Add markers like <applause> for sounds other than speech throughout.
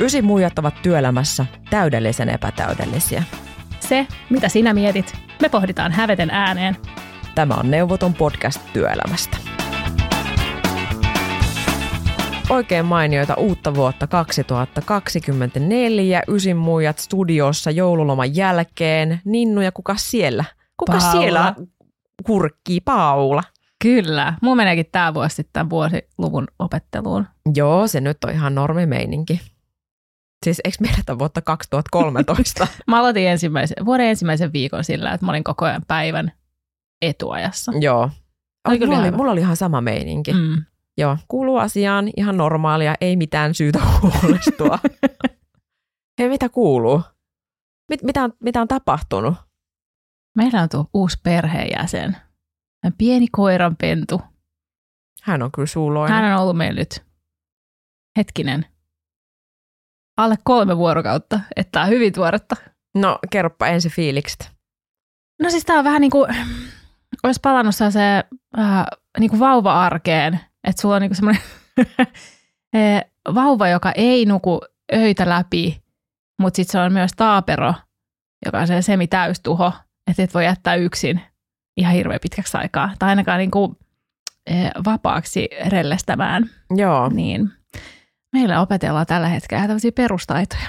Ysi muijat ovat työelämässä täydellisen epätäydellisiä. Se, mitä sinä mietit, me pohditaan häveten ääneen. Tämä on Neuvoton podcast työelämästä. Oikein mainioita uutta vuotta 2024. Ysin muijat studiossa joululoman jälkeen. Ninnu ja kuka siellä? Kuka Paula. siellä kurkkii? Paula. Kyllä. Mun meneekin tämä vuosi sitten tämän vuosiluvun opetteluun. Joo, se nyt on ihan normimeininki. Siis eikö me vuotta 2013? <laughs> Mä aloitin ensimmäisen, vuoden ensimmäisen viikon sillä, että mä olin koko ajan päivän etuajassa. Joo. Oli mulla, oli, ihan mulla oli ihan sama meininki. Mm. Joo, kuuluu asiaan, ihan normaalia, ei mitään syytä huolestua. <laughs> Hei, mitä kuuluu? Mit, mitä, on, mitä on tapahtunut? Meillä on tuo uusi perheenjäsen. Pieni koiranpentu. Hän on kyllä suuloinen. Hän on ollut meillä nyt, hetkinen, alle kolme vuorokautta, että tää on hyvin tuoretta. No, kerropa ensi fiilikset. No siis tää on vähän niin kuin, olisi palannut se äh, niin kuin vauva-arkeen, että sulla on niin semmoinen <laughs> eh, vauva, joka ei nuku öitä läpi, mutta sitten se on myös taapero, joka on se semi-täystuho, että et voi jättää yksin ihan hirveän pitkäksi aikaa, tai ainakaan niin kuin, eh, vapaaksi rellestämään. Joo, Niin meillä opetellaan tällä hetkellä tämmöisiä perustaitoja.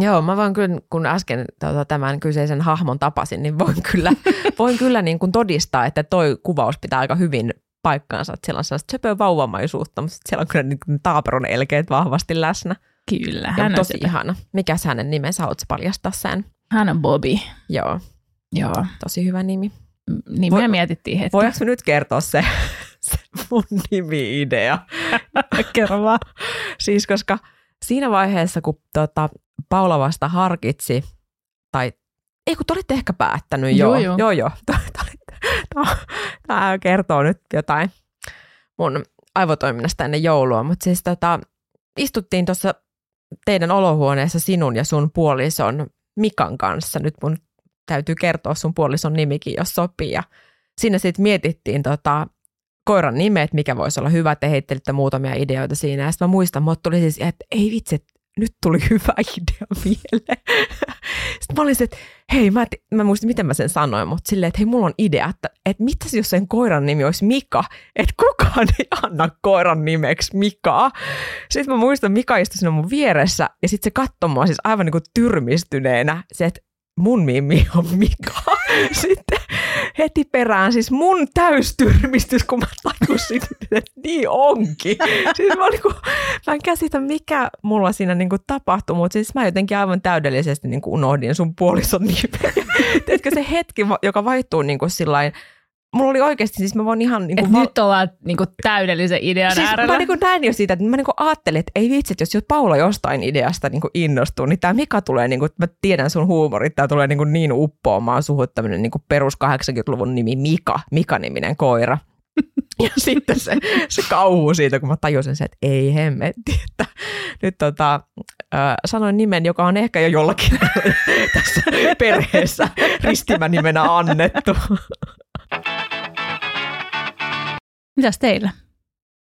Joo, mä voin kyllä, kun äsken tota, tämän kyseisen hahmon tapasin, niin voin kyllä, <laughs> voin kyllä niin kuin todistaa, että toi kuvaus pitää aika hyvin paikkaansa. Että siellä on sellaista söpöä vauvamaisuutta, mutta siellä on kyllä niin taaperon elkeet vahvasti läsnä. Kyllä, Hän hän on tosi sitä. ihana. Mikäs hänen nimensä, haluatko paljastaa sen? hän on Bobby. Joo, Joo. tosi hyvä nimi. Voi- me mietittiin hetki. Voinko nyt kertoa se, se mun nimi-idea? <laughs> Kerro vaan. Siis koska siinä vaiheessa, kun tota, Paula vasta harkitsi, tai ei kun te olitte ehkä päättänyt, joo, Joo, joo, joo. joo. <laughs> Tämä kertoo nyt jotain mun aivotoiminnasta ennen joulua, mutta siis tota, istuttiin tuossa teidän olohuoneessa sinun ja sun puolison Mikan kanssa. Nyt mun täytyy kertoa sun puolison nimikin, jos sopii. Ja siinä sitten mietittiin tota, koiran nimet, mikä voisi olla hyvä. Te heittelitte muutamia ideoita siinä. Ja sitten mä muistan, mutta tuli siis, että ei vitsi, että nyt tuli <laughs> hyvä idea mieleen. <laughs> Sitten mä olin että hei, mä, et- mä muistin, miten mä sen sanoin, mutta silleen, että hei, mulla on idea, että, että mitäs jos sen koiran nimi olisi Mika, että kukaan ei anna koiran nimeksi Mikaa. Sitten mä muistan, Mika istui siinä mun vieressä ja sitten se katsoi mua siis aivan niin kuin tyrmistyneenä, se, että mun nimi on Mika. <laughs> Sitten heti perään siis mun täystyrmistys, kun mä tajusin, <laughs> että niin onkin. Siis mä, niin kuin, mä en käsitä, mikä mulla siinä niin kuin tapahtui, mutta siis mä jotenkin aivan täydellisesti niin kuin unohdin sun puolison nimeä. <laughs> Tiedätkö se hetki, joka vaihtuu niin kuin sillain, mulla oli oikeasti, siis mä voin ihan... Niin kuin val- nyt ollaan niinku täydellisen idean Siis äärellä. mä niinku näin jo siitä, että mä niinku ajattelin, että ei vitsi, että jos Paula jostain ideasta niinku innostuu, niin tämä Mika tulee, niinku, mä tiedän sun huumorit, tämä tulee niinku niin uppoamaan suhun tämmöinen niinku perus 80-luvun nimi Mika, Mika-niminen koira. <laughs> Ja sitten se, se kauhu siitä, kun mä tajusin sen, että ei hemmetti, että nyt tota, äh, sanoin nimen, joka on ehkä jo jollakin <laughs> tässä perheessä ristimänimenä annettu. Mitäs teillä?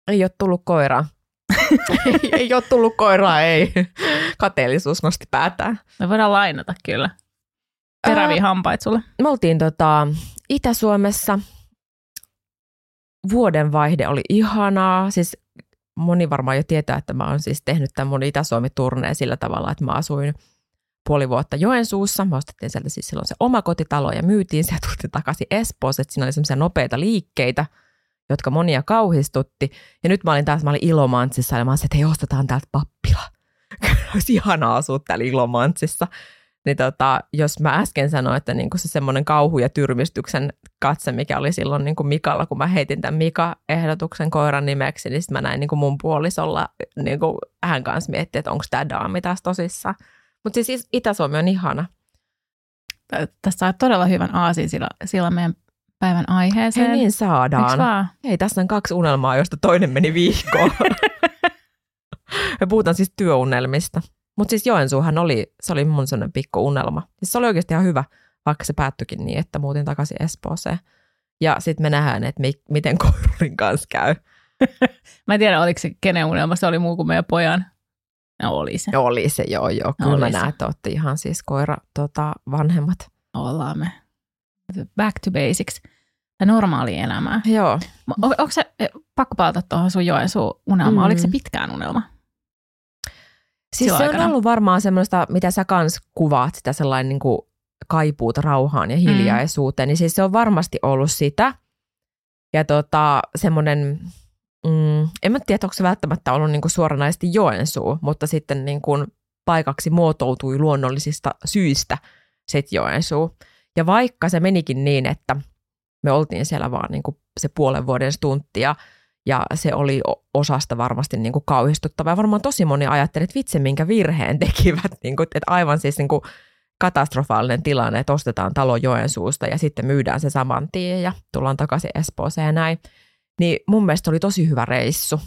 Ei ole tullut koiraa. <laughs> ei, ei ole tullut koiraa, ei. Kateellisuus nosti päätään. Me voidaan lainata kyllä. Teräviä hampaita sulle. Me oltiin tota, Itä-Suomessa. Vuodenvaihde oli ihanaa. Siis moni varmaan jo tietää, että mä oon siis tehnyt tämän mun Itä-Suomi-turneen sillä tavalla, että mä asuin puoli vuotta Joensuussa. Mä ostettiin sieltä siis silloin se oma kotitalo ja myytiin se ja tultiin takaisin Espoossa. Että siinä oli semmoisia nopeita liikkeitä, jotka monia kauhistutti. Ja nyt mä olin taas, mä olin Ilomantsissa ja mä olin, että hei, ostetaan täältä pappila. <laughs> Olisi ihanaa asua täällä Ilomantsissa. Niin tota, jos mä äsken sanoin, että niinku se semmoinen kauhu ja tyrmistyksen katse, mikä oli silloin niinku Mikalla, kun mä heitin tämän Mika-ehdotuksen koiran nimeksi, niin sitten mä näin niinku mun puolisolla, niinku hän kanssa mietti, että onko tämä daami taas tosissaan. Mutta siis Itä-Suomi on ihana. Tästä saa todella hyvän aasin sillä, sillä meidän päivän aiheeseen. Hei niin saadaan. Hei, tässä on kaksi unelmaa, joista toinen meni viikkoon. <laughs> Me puhutaan siis työunelmista. Mutta siis Joensuuhan oli, se oli mun sellainen pikku unelma. Siis se oli oikeasti ihan hyvä, vaikka se päättyikin niin, että muutin takaisin Espooseen. Ja sitten me nähdään, että mi- miten koirurin kanssa käy. <laughs> Mä en tiedä, oliko se kenen unelma, se oli muu kuin meidän pojan. No oli se. Oli se, joo, joo. Kyllä mä näen, että olette ihan siis koira tota, vanhemmat. Ollaan me. Back to basics. Normaali elämää. Joo. On, onko se, pakko palata tuohon sun Joensuun unelmaan, Mm. oliko se pitkään unelma? Siis Silloin se on aikana. ollut varmaan semmoista, mitä sä kans kuvaat, sitä sellainen niin kuin kaipuuta rauhaan ja hiljaisuuteen, mm. niin siis se on varmasti ollut sitä. Ja tota, semmoinen, mm, en mä tiedä, onko se välttämättä ollut niin kuin suoranaisesti Joensuu, mutta sitten niin kuin paikaksi muotoutui luonnollisista syistä sit Joensuu. Ja vaikka se menikin niin, että me oltiin siellä vaan niin kuin se puolen vuoden stuntti ja, se oli osasta varmasti niin kuin kauhistuttava. Ja varmaan tosi moni ajatteli, että vitsi minkä virheen tekivät. Niin kuin, että aivan siis niin kuin katastrofaalinen tilanne, että ostetaan talo Joensuusta ja sitten myydään se saman tien ja tullaan takaisin Espooseen ja näin. Niin mun mielestä oli tosi hyvä reissu.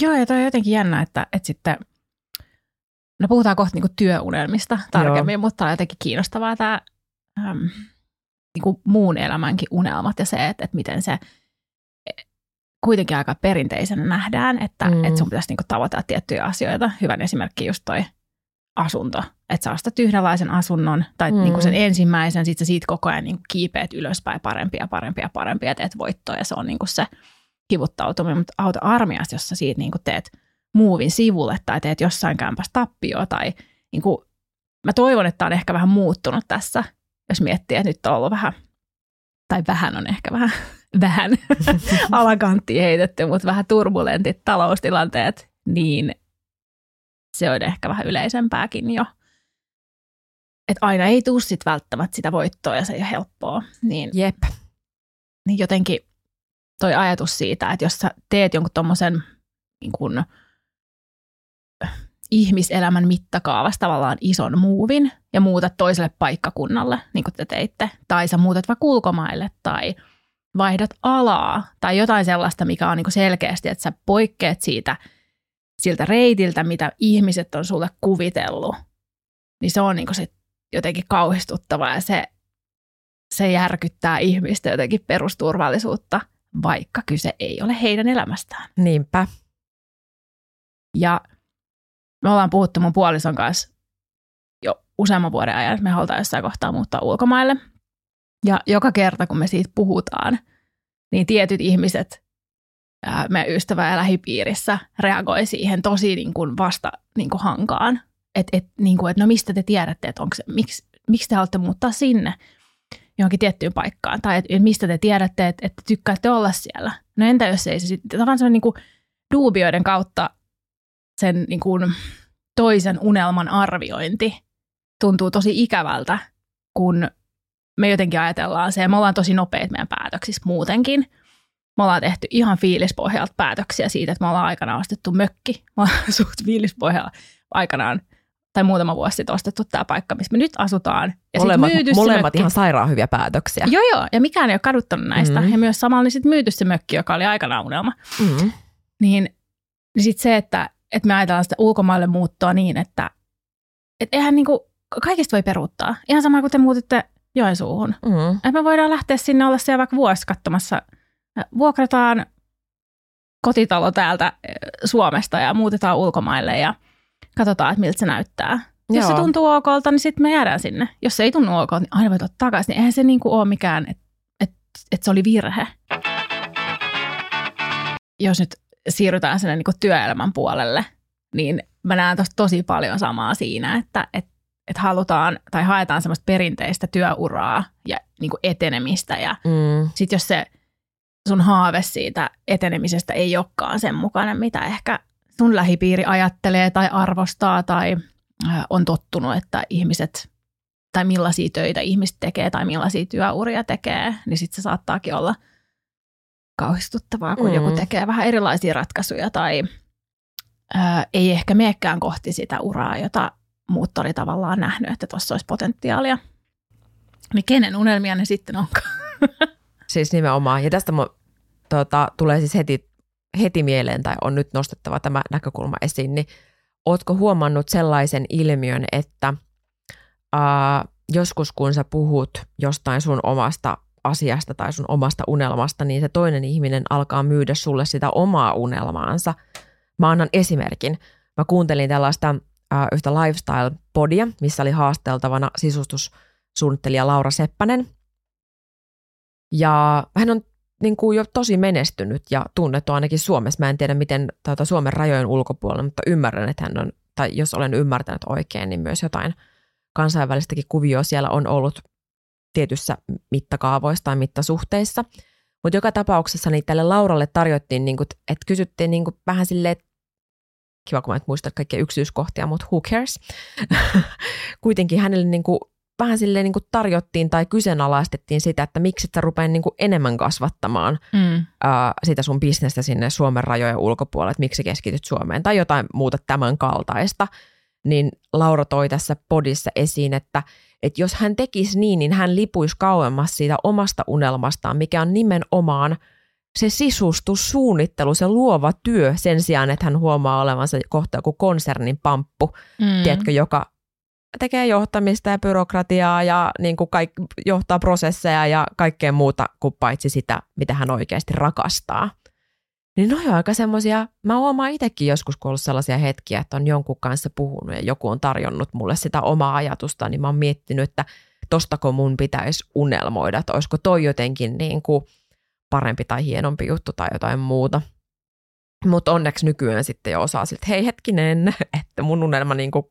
Joo, ja toi on jotenkin jännä, että, että sitten, no puhutaan kohta niinku työunelmista tarkemmin, Joo. mutta on jotenkin kiinnostavaa tämä äm, niinku muun elämänkin unelmat ja se, että, että miten se kuitenkin aika perinteisenä nähdään, että, Mm. että sun pitäisi niinku tavoitella tiettyjä asioita. Hyvän esimerkki just toi asunto, että sä ostat yhdenlaisen asunnon tai Mm. mm. niinku sen ensimmäisen, sit sä siitä koko ajan niinku kiipeät ylöspäin parempia, parempia, parempia, teet voittoa ja se on niinku se kivuttautuminen, mutta auta armias, jos sä siitä niinku teet muuvin sivulle tai teet jossain kämpässä tappioa tai niinku, mä toivon, että on ehkä vähän muuttunut tässä, jos miettii, että nyt on ollut vähän, tai vähän on ehkä vähän, <laughs> vähän <laughs> alakanttiin heitetty, mutta vähän turbulentit taloustilanteet, niin se on ehkä vähän yleisempääkin jo. Että aina ei tule sit välttämättä sitä voittoa ja se ei ole helppoa. Niin, Jep. niin jotenkin toi ajatus siitä, että jos sä teet jonkun tommosen niin kun, ihmiselämän mittakaavassa tavallaan ison muuvin ja muutat toiselle paikkakunnalle, niin kuin te teitte, tai sä muutat vaikka ulkomaille tai vaihdat alaa tai jotain sellaista, mikä on niin selkeästi, että sä poikkeat siitä siltä reitiltä, mitä ihmiset on sulle kuvitellut, niin se on niin sit jotenkin kauhistuttavaa ja se, se järkyttää ihmistä jotenkin perusturvallisuutta, vaikka kyse ei ole heidän elämästään. Niinpä. Ja me ollaan puhuttu mun puolison kanssa jo useamman vuoden ajan, että me halutaan jossain kohtaa muuttaa ulkomaille. Ja joka kerta, kun me siitä puhutaan, niin tietyt ihmiset meidän ystävä- ja lähipiirissä reagoi siihen tosi niin kuin vasta niin kuin hankaan. Että et, niin kuin, et no mistä te tiedätte, että onko miksi, miksi te haluatte muuttaa sinne johonkin tiettyyn paikkaan? Tai että et mistä te tiedätte, että, että tykkäätte olla siellä? No entä jos ei se sitten, tavallaan on niin kuin duubioiden kautta sen niin kuin toisen unelman arviointi tuntuu tosi ikävältä, kun me jotenkin ajatellaan se, ja me ollaan tosi nopeita meidän päätöksissä muutenkin. Me ollaan tehty ihan fiilispohjalta päätöksiä siitä, että me ollaan aikanaan ostettu mökki. Me ollaan <laughs> suht fiilispohjalla aikanaan, tai muutama vuosi sitten ostettu tämä paikka, missä me nyt asutaan. Ja molemmat myyty se molemmat mökki. ihan sairaan hyviä päätöksiä. Joo, joo, ja mikään ei ole kaduttanut näistä. Mhm. Mm. Ja myös samalla niin sitten myyty se mökki, joka oli aikanaan unelma Mm. niin, niin sitten se, että, että me ajatellaan sitä ulkomaille muuttoa niin, että et eihän niinku, kaikista voi peruuttaa. Ihan sama kuin te muutitte Joensuuhun. Mm. Et me voidaan lähteä sinne olla siellä vaikka vuosi katsomassa. Vuokrataan kotitalo täältä eh, Suomesta ja muutetaan ulkomaille ja katsotaan, että miltä se näyttää. Jos se Joo. tuntuu okolta, niin sitten me jäädään sinne. Jos se ei tunnu okolta, niin aina voi tulla takaisin. Niin eihän se niinku ole mikään, että et, et se oli virhe. Jos nyt siirrytään sinne niinku työelämän puolelle, niin mä näen tosta tosi paljon samaa siinä, että et, et halutaan tai haetaan semmoista perinteistä työuraa ja niinku etenemistä. Ja Mm. sitten jos se sun haave siitä etenemisestä ei olekaan sen mukana, mitä ehkä sun lähipiiri ajattelee tai arvostaa tai on tottunut, että ihmiset tai millaisia töitä ihmiset tekee tai millaisia työuria tekee, niin sitten se saattaakin olla kauhistuttavaa, kun Mm. joku tekee vähän erilaisia ratkaisuja tai ää, ei ehkä meekään kohti sitä uraa, jota muut oli tavallaan nähnyt, että tuossa olisi potentiaalia. Niin kenen unelmia ne sitten onkaan? <laughs> Siis nimenomaan. Ja tästä mu- tota, tulee siis heti, heti mieleen, tai on nyt nostettava tämä näkökulma esiin, niin ootko huomannut sellaisen ilmiön, että ää, joskus kun sä puhut jostain sun omasta asiasta tai sun omasta unelmasta, niin se toinen ihminen alkaa myydä sulle sitä omaa unelmaansa. Mä annan esimerkin. mä kuuntelin tällaista äh, yhtä lifestyle-podia, missä oli haasteltavana sisustussuunnittelija Laura Seppänen. Ja hän on niin kuin jo tosi menestynyt ja tunnettu ainakin Suomessa. Mä en tiedä, miten tuota, Suomen rajojen ulkopuolella, mutta ymmärrän, että hän on, tai jos olen ymmärtänyt oikein, niin myös jotain kansainvälistäkin kuvioa siellä on ollut tietyssä mittakaavoissa tai mittasuhteissa. Mutta joka tapauksessa niin tälle Lauralle tarjottiin, niin kuin, että kysyttiin niin kuin vähän silleen, kiva kun mä et muista kaikkia yksityiskohtia, mutta who cares. <laughs> Kuitenkin hänelle niin kuin vähän silleen niin kuin tarjottiin tai kyseenalaistettiin sitä, että miksi sä rupeat niin kuin enemmän kasvattamaan mm. ää, sitä sun bisnestä sinne Suomen rajojen ulkopuolelle, että miksi keskityt Suomeen tai jotain muuta tämän kaltaista. Niin Laura toi tässä podissa esiin, että, että jos hän tekisi niin, niin hän lipuisi kauemmas siitä omasta unelmastaan, mikä on nimenomaan se sisustussuunnittelu, se luova työ sen sijaan, että hän huomaa olevansa kohta joku konsernin pamppu, mm. tiedätkö, joka tekee johtamista ja byrokratiaa ja niin kuin kaik, johtaa prosesseja ja kaikkea muuta kuin paitsi sitä, mitä hän oikeasti rakastaa. Niin no aika semmoisia, mä huomaan itsekin joskus, kun ollut sellaisia hetkiä, että on jonkun kanssa puhunut ja joku on tarjonnut mulle sitä omaa ajatusta, niin mä oon miettinyt, että tostako mun pitäisi unelmoida, että olisiko toi jotenkin niin kuin parempi tai hienompi juttu tai jotain muuta. Mutta onneksi nykyään sitten jo osaa siltä, hei hetkinen, <laughs> että mun unelma niin kuin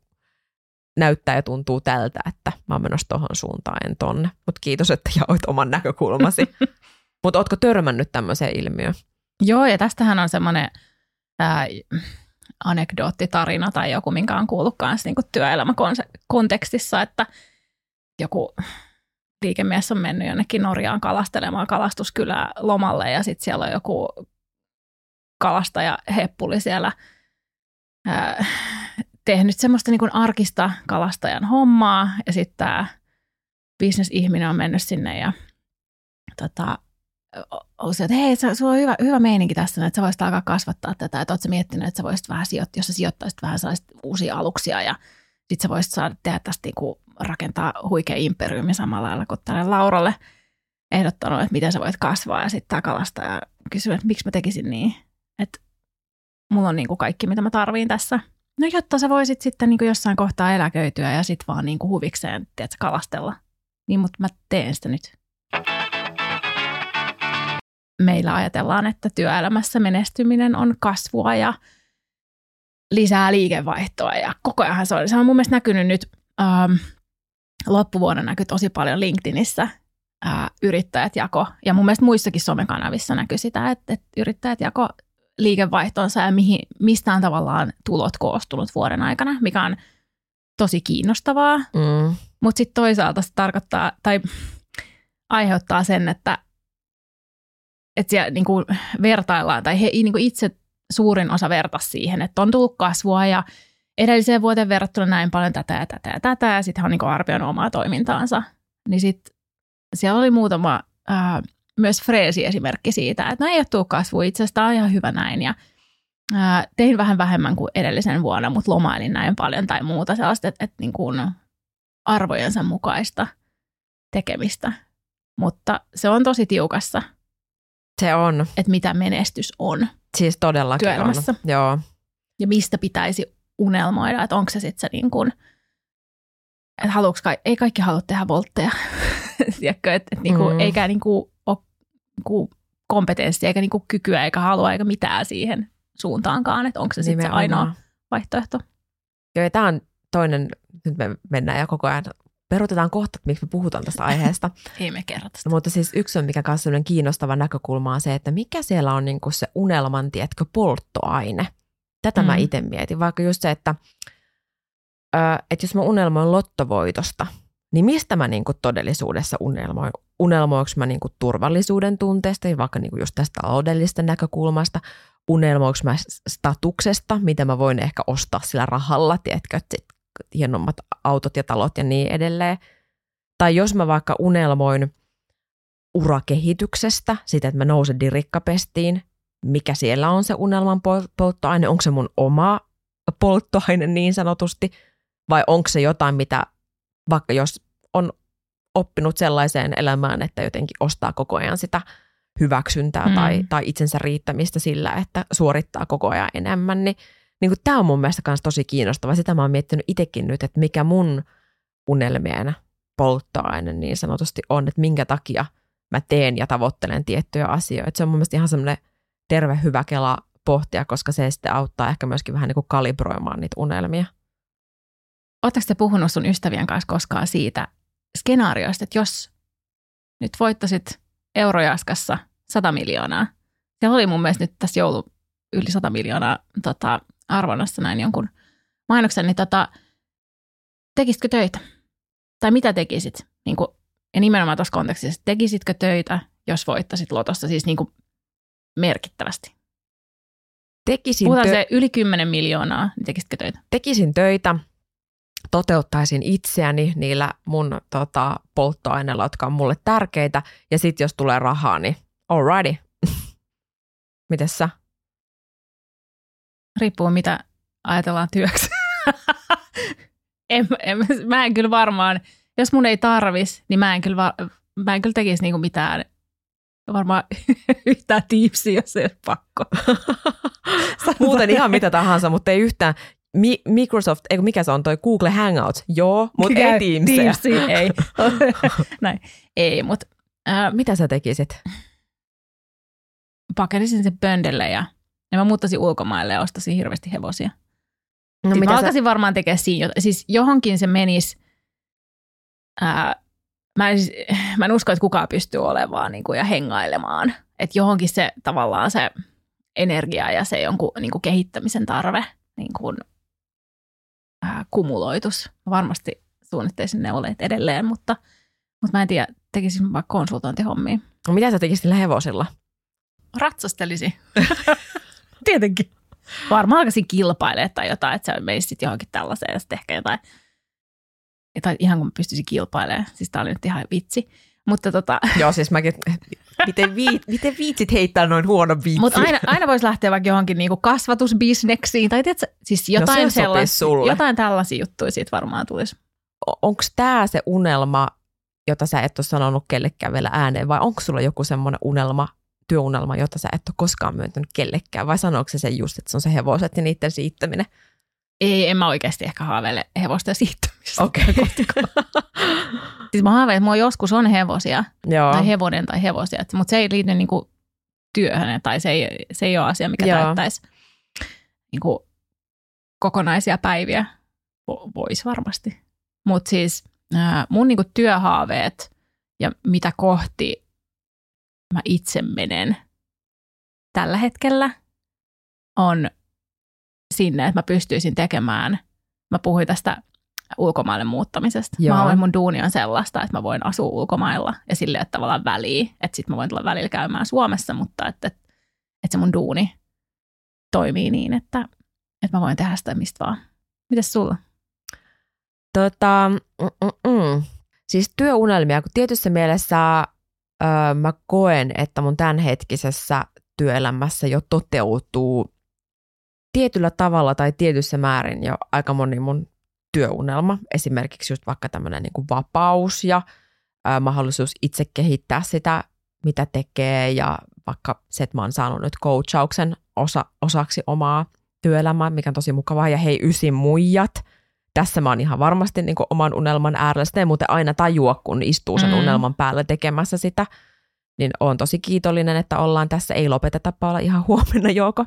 näyttää ja tuntuu tältä, että mä oon menossa tohon suuntaan, en tonne. Mutta kiitos, että jaoit oman näkökulmasi. <laughs> Mutta ootko törmännyt tämmöiseen ilmiöön? Joo, ja tästähän on semmoinen äh, anekdoottitarina tai joku, minkä on kuullut kanssa niin työelämäkontekstissa, että joku liikemies on mennyt jonnekin Norjaan kalastelemaan kalastuskylää lomalle ja sitten siellä on joku kalastaja heppuli siellä äh, tehnyt semmoista niin arkista kalastajan hommaa ja sitten tämä bisnesihminen on mennyt sinne ja tota, se, että hei, sulla on hyvä, hyvä meininki tässä, että sä voisit alkaa kasvattaa tätä, että ootko miettinyt, että sä voisit vähän sijoittaa, jos sä sijoittaisit vähän uusia aluksia ja sitten sä voisit saada tehdä tästä niin rakentaa huikea imperiumi samalla lailla kuin tälle Lauralle ehdottanut, että miten sä voit kasvaa ja sitten tämä kalastaja kysyy, että miksi mä tekisin niin, että mulla on niin kuin kaikki, mitä mä tarviin tässä – No jotta sä voisit sitten niin kuin jossain kohtaa eläköityä ja sitten vaan niin kuin huvikseen tiedät, kalastella. Niin, mutta mä teen sitä nyt. Meillä ajatellaan, että työelämässä menestyminen on kasvua ja lisää liikevaihtoa ja koko ajan se on, se on mun mielestä näkynyt nyt, ähm, loppuvuonna näkyy tosi paljon LinkedInissä äh, yrittäjät jako, ja mun mielestä muissakin somekanavissa näkyy sitä, että, että yrittäjät jako liikevaihtonsa ja mihin, mistä on tavallaan tulot koostunut vuoden aikana, mikä on tosi kiinnostavaa. Mm. Mutta sitten toisaalta se tarkoittaa tai aiheuttaa sen, että, että siellä niinku vertaillaan tai he niinku itse suurin osa vertaisi siihen, että on tullut kasvua ja edelliseen vuoteen verrattuna näin paljon tätä ja tätä ja tätä ja sitten hän on niinku arvioinut omaa toimintaansa. Niin sitten siellä oli muutama ää, myös freesi esimerkki siitä, että no ei ole tullut kasvu itsestään, on ihan hyvä näin ja ää, tein vähän vähemmän kuin edellisen vuonna, mutta lomailin näin paljon tai muuta sellaista, että, että niin kuin arvojensa mukaista tekemistä. Mutta se on tosi tiukassa. Se on. Että mitä menestys on. Siis todellakin työelämässä. on. Joo. Ja mistä pitäisi unelmoida, että onko se sitten se niin kuin, että haluuks, ei kaikki halua tehdä voltteja, <laughs> tiedätkö, että, että niin kuin, mm. eikä niin kuin niinku kompetenssia eikä niinku kykyä eikä halua eikä mitään siihen suuntaankaan, että onko se sitten se ainoa vaihtoehto. Joo, ja tämä on toinen, nyt me mennään ja koko ajan perutetaan kohta, että miksi me puhutaan tästä <laughs> aiheesta. Ei me kerrota sitä. Mutta siis yksi on, mikä kanssa kiinnostava näkökulma on se, että mikä siellä on niinku se unelman, tietkö, polttoaine. Tätä mm. mä itse mietin, vaikka just se, että, ö, että jos mä unelmoin lottovoitosta, niin mistä mä niinku todellisuudessa unelmoin? unelmoinko mä niin kuin turvallisuuden tunteesta, vaikka niin kuin just tästä taloudellisesta näkökulmasta, unelmoinko mä statuksesta, mitä mä voin ehkä ostaa sillä rahalla, tiedätkö, hienommat autot ja talot ja niin edelleen. Tai jos mä vaikka unelmoin urakehityksestä, sitä, että mä nousen dirikkapestiin, mikä siellä on se unelman polttoaine, onko se mun oma polttoaine niin sanotusti, vai onko se jotain, mitä vaikka jos on oppinut sellaiseen elämään, että jotenkin ostaa koko ajan sitä hyväksyntää mm. tai, tai itsensä riittämistä sillä, että suorittaa koko ajan enemmän, niin niin kuin, tämä on mun mielestä myös tosi kiinnostava. Sitä mä oon miettinyt itsekin nyt, että mikä mun unelmien polttoaine niin sanotusti on, että minkä takia mä teen ja tavoittelen tiettyjä asioita. Se on mun mielestä ihan semmoinen terve hyvä kela pohtia, koska se sitten auttaa ehkä myöskin vähän niin kuin kalibroimaan niitä unelmia. Oletteko te puhunut sun ystävien kanssa koskaan siitä skenaarioista, että jos nyt voittasit Eurojaskassa 100 miljoonaa, se oli mun mielestä nyt tässä joulu yli 100 miljoonaa tota, arvonnassa näin jonkun mainoksen, niin tota, tekisitkö töitä? Tai mitä tekisit? Niin kuin, ja nimenomaan tuossa kontekstissa, tekisitkö töitä, jos voittasit lotossa, siis niin kuin merkittävästi? Tekisin, Puhutaan tö- se yli 10 miljoonaa, niin tekisitkö töitä? tekisin töitä, toteuttaisin itseäni niillä mun tota, polttoaineilla, jotka on mulle tärkeitä. Ja sitten jos tulee rahaa, niin alrighty. <laughs> Mites sä? Riippuu mitä ajatellaan työksi. en, en, mä en kyllä varmaan, jos mun ei tarvis, niin mä en kyllä, va- mä en kyllä tekisi niinku mitään varmaan <laughs> yhtään tiipsiä, jos ei ole pakko. <laughs> Muuten ihan mitä tahansa, mutta ei yhtään. Mi- Microsoft, eikö mikä se on toi Google Hangouts? Joo, mutta ei Teamsia. Teamsia, ei. <laughs> Näin. Ei, mutta äh, Mitä sä tekisit? pakenisin sen pöndelle ja, ja mä muuttaisin ulkomaille ja ostaisin hirveästi hevosia. No, Sitten mitä mä sä, alkaisin varmaan tekemään siinä, siis johonkin se menisi, ää, mä, en, siis- mä en usko, että kukaan pystyy olemaan niin kuin, ja hengailemaan. Että johonkin se tavallaan se energia ja se jonkun niin kuin kehittämisen tarve niin kuin, ää, kumuloitus. Mä varmasti suunnittaisin ne oleet edelleen, mutta, mutta mä en tiedä, tekisin vaikka konsultointihommia. no, mitä sä tekisit niillä hevosilla? Ratsastelisi. <laughs> Tietenkin. Varmaan alkaisin kilpailemaan tai jotain, että sä menisit johonkin tällaiseen ja sitten ehkä jotain, tai ihan kun mä pystyisin kilpailemaan. Siis tää oli nyt ihan vitsi. Mutta tota, Joo, siis mäkin, miten, viit, miten viitsit heittää noin huono viitsi? mut aina, aina voisi lähteä vaikka johonkin niinku kasvatusbisneksiin tai tiedätkö, siis jotain, No se sulle. jotain tällaisia juttuja siitä varmaan tulisi. onko tämä se unelma, jota sä et ole sanonut kellekään vielä ääneen, vai onko sulla joku semmoinen unelma, työunelma, jota sä et ole koskaan myöntänyt kellekään, vai sanooko se sen just, että se on se hevoset ja niiden siittäminen? Ei, en mä oikeasti ehkä haaveile hevosten siittämistä. Okei. <laughs> Siis mä haaveilen, että mulla joskus on hevosia, Joo. tai hevonen tai hevosia, mutta se ei liity niinku työhön tai se ei, se ei ole asia, mikä Joo. täyttäisi niinku kokonaisia päiviä. Vo- Voisi varmasti. Mutta siis mun niinku työhaaveet ja mitä kohti mä itse menen tällä hetkellä on sinne, että mä pystyisin tekemään, mä puhuin tästä ulkomaille muuttamisesta. Joo. Mä haluan, mun duuni on sellaista, että mä voin asua ulkomailla ja sille että tavallaan väliä, että sit mä voin tulla välillä käymään Suomessa, mutta että, että, että se mun duuni toimii niin, että, että mä voin tehdä sitä mistä vaan. Mites sulla? Tota, mm, mm, mm. Siis työunelmia, kun tietyssä mielessä ö, mä koen, että mun tämänhetkisessä työelämässä jo toteutuu tietyllä tavalla tai tietyssä määrin jo aika moni mun työunelma. Esimerkiksi just vaikka tämmöinen niin vapaus ja ö, mahdollisuus itse kehittää sitä, mitä tekee ja vaikka se, että mä oon saanut nyt coachauksen osa, osaksi omaa työelämää, mikä on tosi mukavaa. Ja hei, ysin muijat – tässä mä oon ihan varmasti niin oman unelman äärellä. Sitä ei muuten aina tajua, kun istuu sen Mm. unelman päällä tekemässä sitä. Niin oon tosi kiitollinen, että ollaan tässä. Ei lopeteta olla ihan huomenna joko.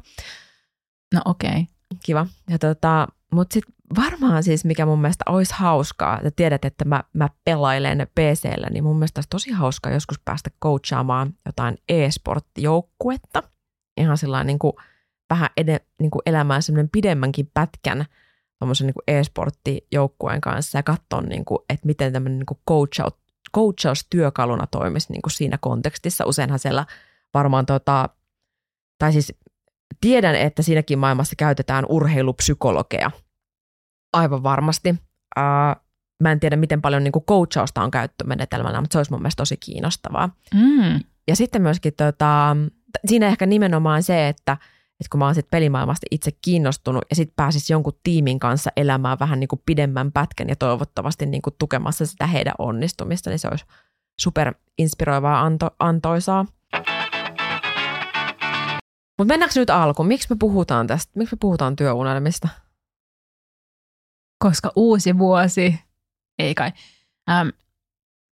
No okei. Okay. Kiva. Ja tota, Mutta sitten varmaan siis, mikä mun mielestä olisi hauskaa, että tiedät, että mä, mä pelailen PCllä, niin mun mielestä olisi tosi hauskaa joskus päästä coachaamaan jotain e-sporttijoukkuetta. Ihan sillä niin kuin vähän ed- niin kuin elämään semmoinen pidemmänkin pätkän tuommoisen niin e-sporttijoukkueen kanssa ja katsoa, niin kuin, että miten tämmöinen niin kuin coachaus, coachaustyökaluna toimisi niin kuin siinä kontekstissa. Useinhan siellä varmaan, tota, tai siis tiedän, että siinäkin maailmassa käytetään urheilupsykologeja. Aivan varmasti. Ää, mä en tiedä, miten paljon niin kuin coachausta on käyttömenetelmänä, mutta se olisi mun mielestä tosi kiinnostavaa. Mm. Ja sitten myöskin tota, siinä ehkä nimenomaan se, että, että kun mä oon sit pelimaailmasta itse kiinnostunut ja sitten pääsis jonkun tiimin kanssa elämään vähän niin kuin pidemmän pätkän ja toivottavasti niin kuin tukemassa sitä heidän onnistumista, niin se olisi super inspiroivaa anto, antoisaa. Mutta mennäänkö nyt alkuun? Miksi me puhutaan tästä? Miksi me puhutaan työunelmista? Koska uusi vuosi, ei kai, ähm,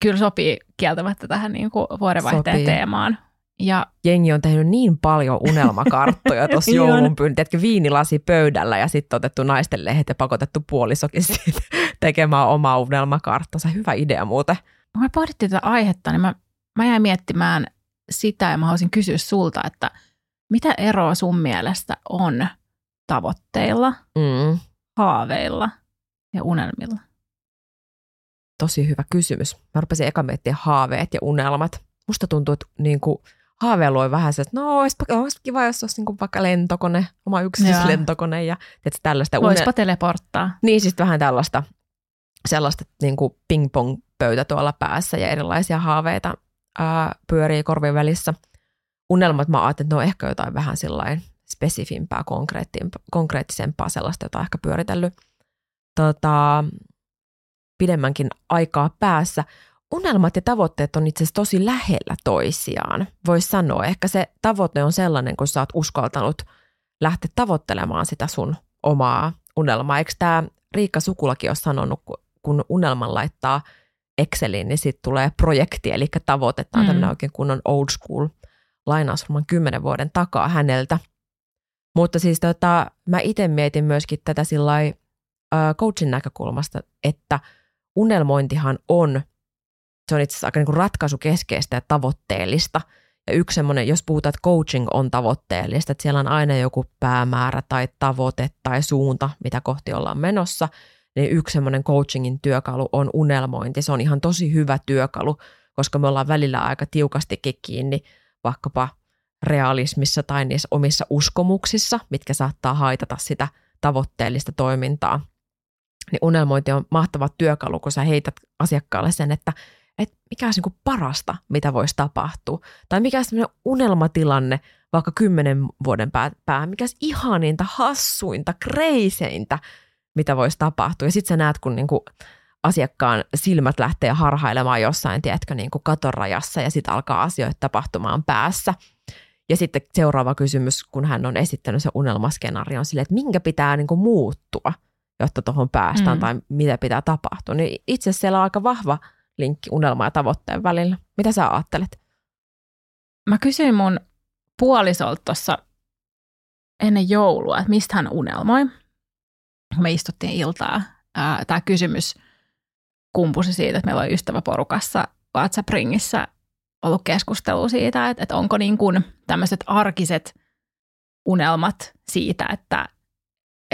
kyllä sopii kieltämättä tähän niin kuin vuodenvaihteen Sopii. teemaan. Ja Jengi on tehnyt niin paljon unelmakarttoja <laughs> tuossa Niin on. joulun pyyn, tiedätkö, viinilasi pöydällä ja sitten otettu naisten lehdet ja pakotettu puolisokin <laughs> tekemään omaa unelmakarttansa. Hyvä idea muuten. kun me pohdittiin tätä aihetta, niin mä, mä jäin miettimään sitä ja mä haluaisin kysyä sulta, että mitä eroa sun mielestä on tavoitteilla, Mm, haaveilla ja unelmilla? tosi hyvä kysymys. Mä rupesin eka miettiä haaveet ja unelmat. Musta tuntuu, että niin kuin, haaveilui vähän se, että no olisipa, olisi kiva, jos olisi niin kuin vaikka lentokone, oma yksityislentokone ja tiedätkö, tällaista. Voispa teleporttaa. Niin siis vähän tällaista, sellaista niin kuin ping-pong-pöytä tuolla päässä ja erilaisia haaveita ää, pyörii korvien välissä. Unelmat mä ajattelin, että ne on ehkä jotain vähän sillain spesifimpää, konkreettisempaa sellaista, jota on ehkä pyöritellyt tota, pidemmänkin aikaa päässä. Unelmat ja tavoitteet on itse asiassa tosi lähellä toisiaan, voisi sanoa. Ehkä se tavoite on sellainen, kun sä oot uskaltanut lähteä tavoittelemaan sitä sun omaa unelmaa. Eikö tämä Riikka Sukulakin ole sanonut, kun- unelman laittaa Exceliin, niin sitten tulee projekti, eli tavoite. Tämä on Mm. tämmöinen oikein kunnon old school lainaus varmaan kymmenen vuoden takaa häneltä. Mutta siis tota, mä itse mietin myöskin tätä sillä coachin näkökulmasta, että unelmointihan on, se on itse asiassa aika niin kuin ratkaisukeskeistä ja tavoitteellista. Ja yksi semmoinen, jos puhutaan, että coaching on tavoitteellista, että siellä on aina joku päämäärä tai tavoite tai suunta, mitä kohti ollaan menossa, niin yksi semmoinen coachingin työkalu on unelmointi. Se on ihan tosi hyvä työkalu, koska me ollaan välillä aika tiukastikin kiinni vaikkapa realismissa tai niissä omissa uskomuksissa, mitkä saattaa haitata sitä tavoitteellista toimintaa. Niin unelmointi on mahtava työkalu, kun sä heität asiakkaalle sen, että, että mikä olisi niin parasta, mitä voisi tapahtua. Tai mikä olisi sellainen unelmatilanne vaikka kymmenen vuoden pää- päähän, mikä olisi ihaninta, hassuinta, kreiseintä, mitä voisi tapahtua. Ja sitten sä näet, kun niinku asiakkaan silmät lähtee harhailemaan jossain, tiedätkö, niinku katorajassa ja sitten alkaa asioita tapahtumaan päässä. Ja sitten seuraava kysymys, kun hän on esittänyt se unelmaskenaarion sille, että minkä pitää niinku muuttua, jotta tuohon päästään Mm. mm. tai mitä pitää tapahtua. Niin itse asiassa siellä on aika vahva linkki unelma ja tavoitteen välillä. Mitä sä ajattelet? Mä kysyin mun puolisolta tuossa ennen joulua, että mistä hän unelmoi. Me istuttiin iltaa. Tämä kysymys kumpusi siitä, että meillä oli ystäväporukassa WhatsApp-ringissä ollut keskustelu siitä, että, että onko niin kuin tämmöiset arkiset unelmat siitä, että,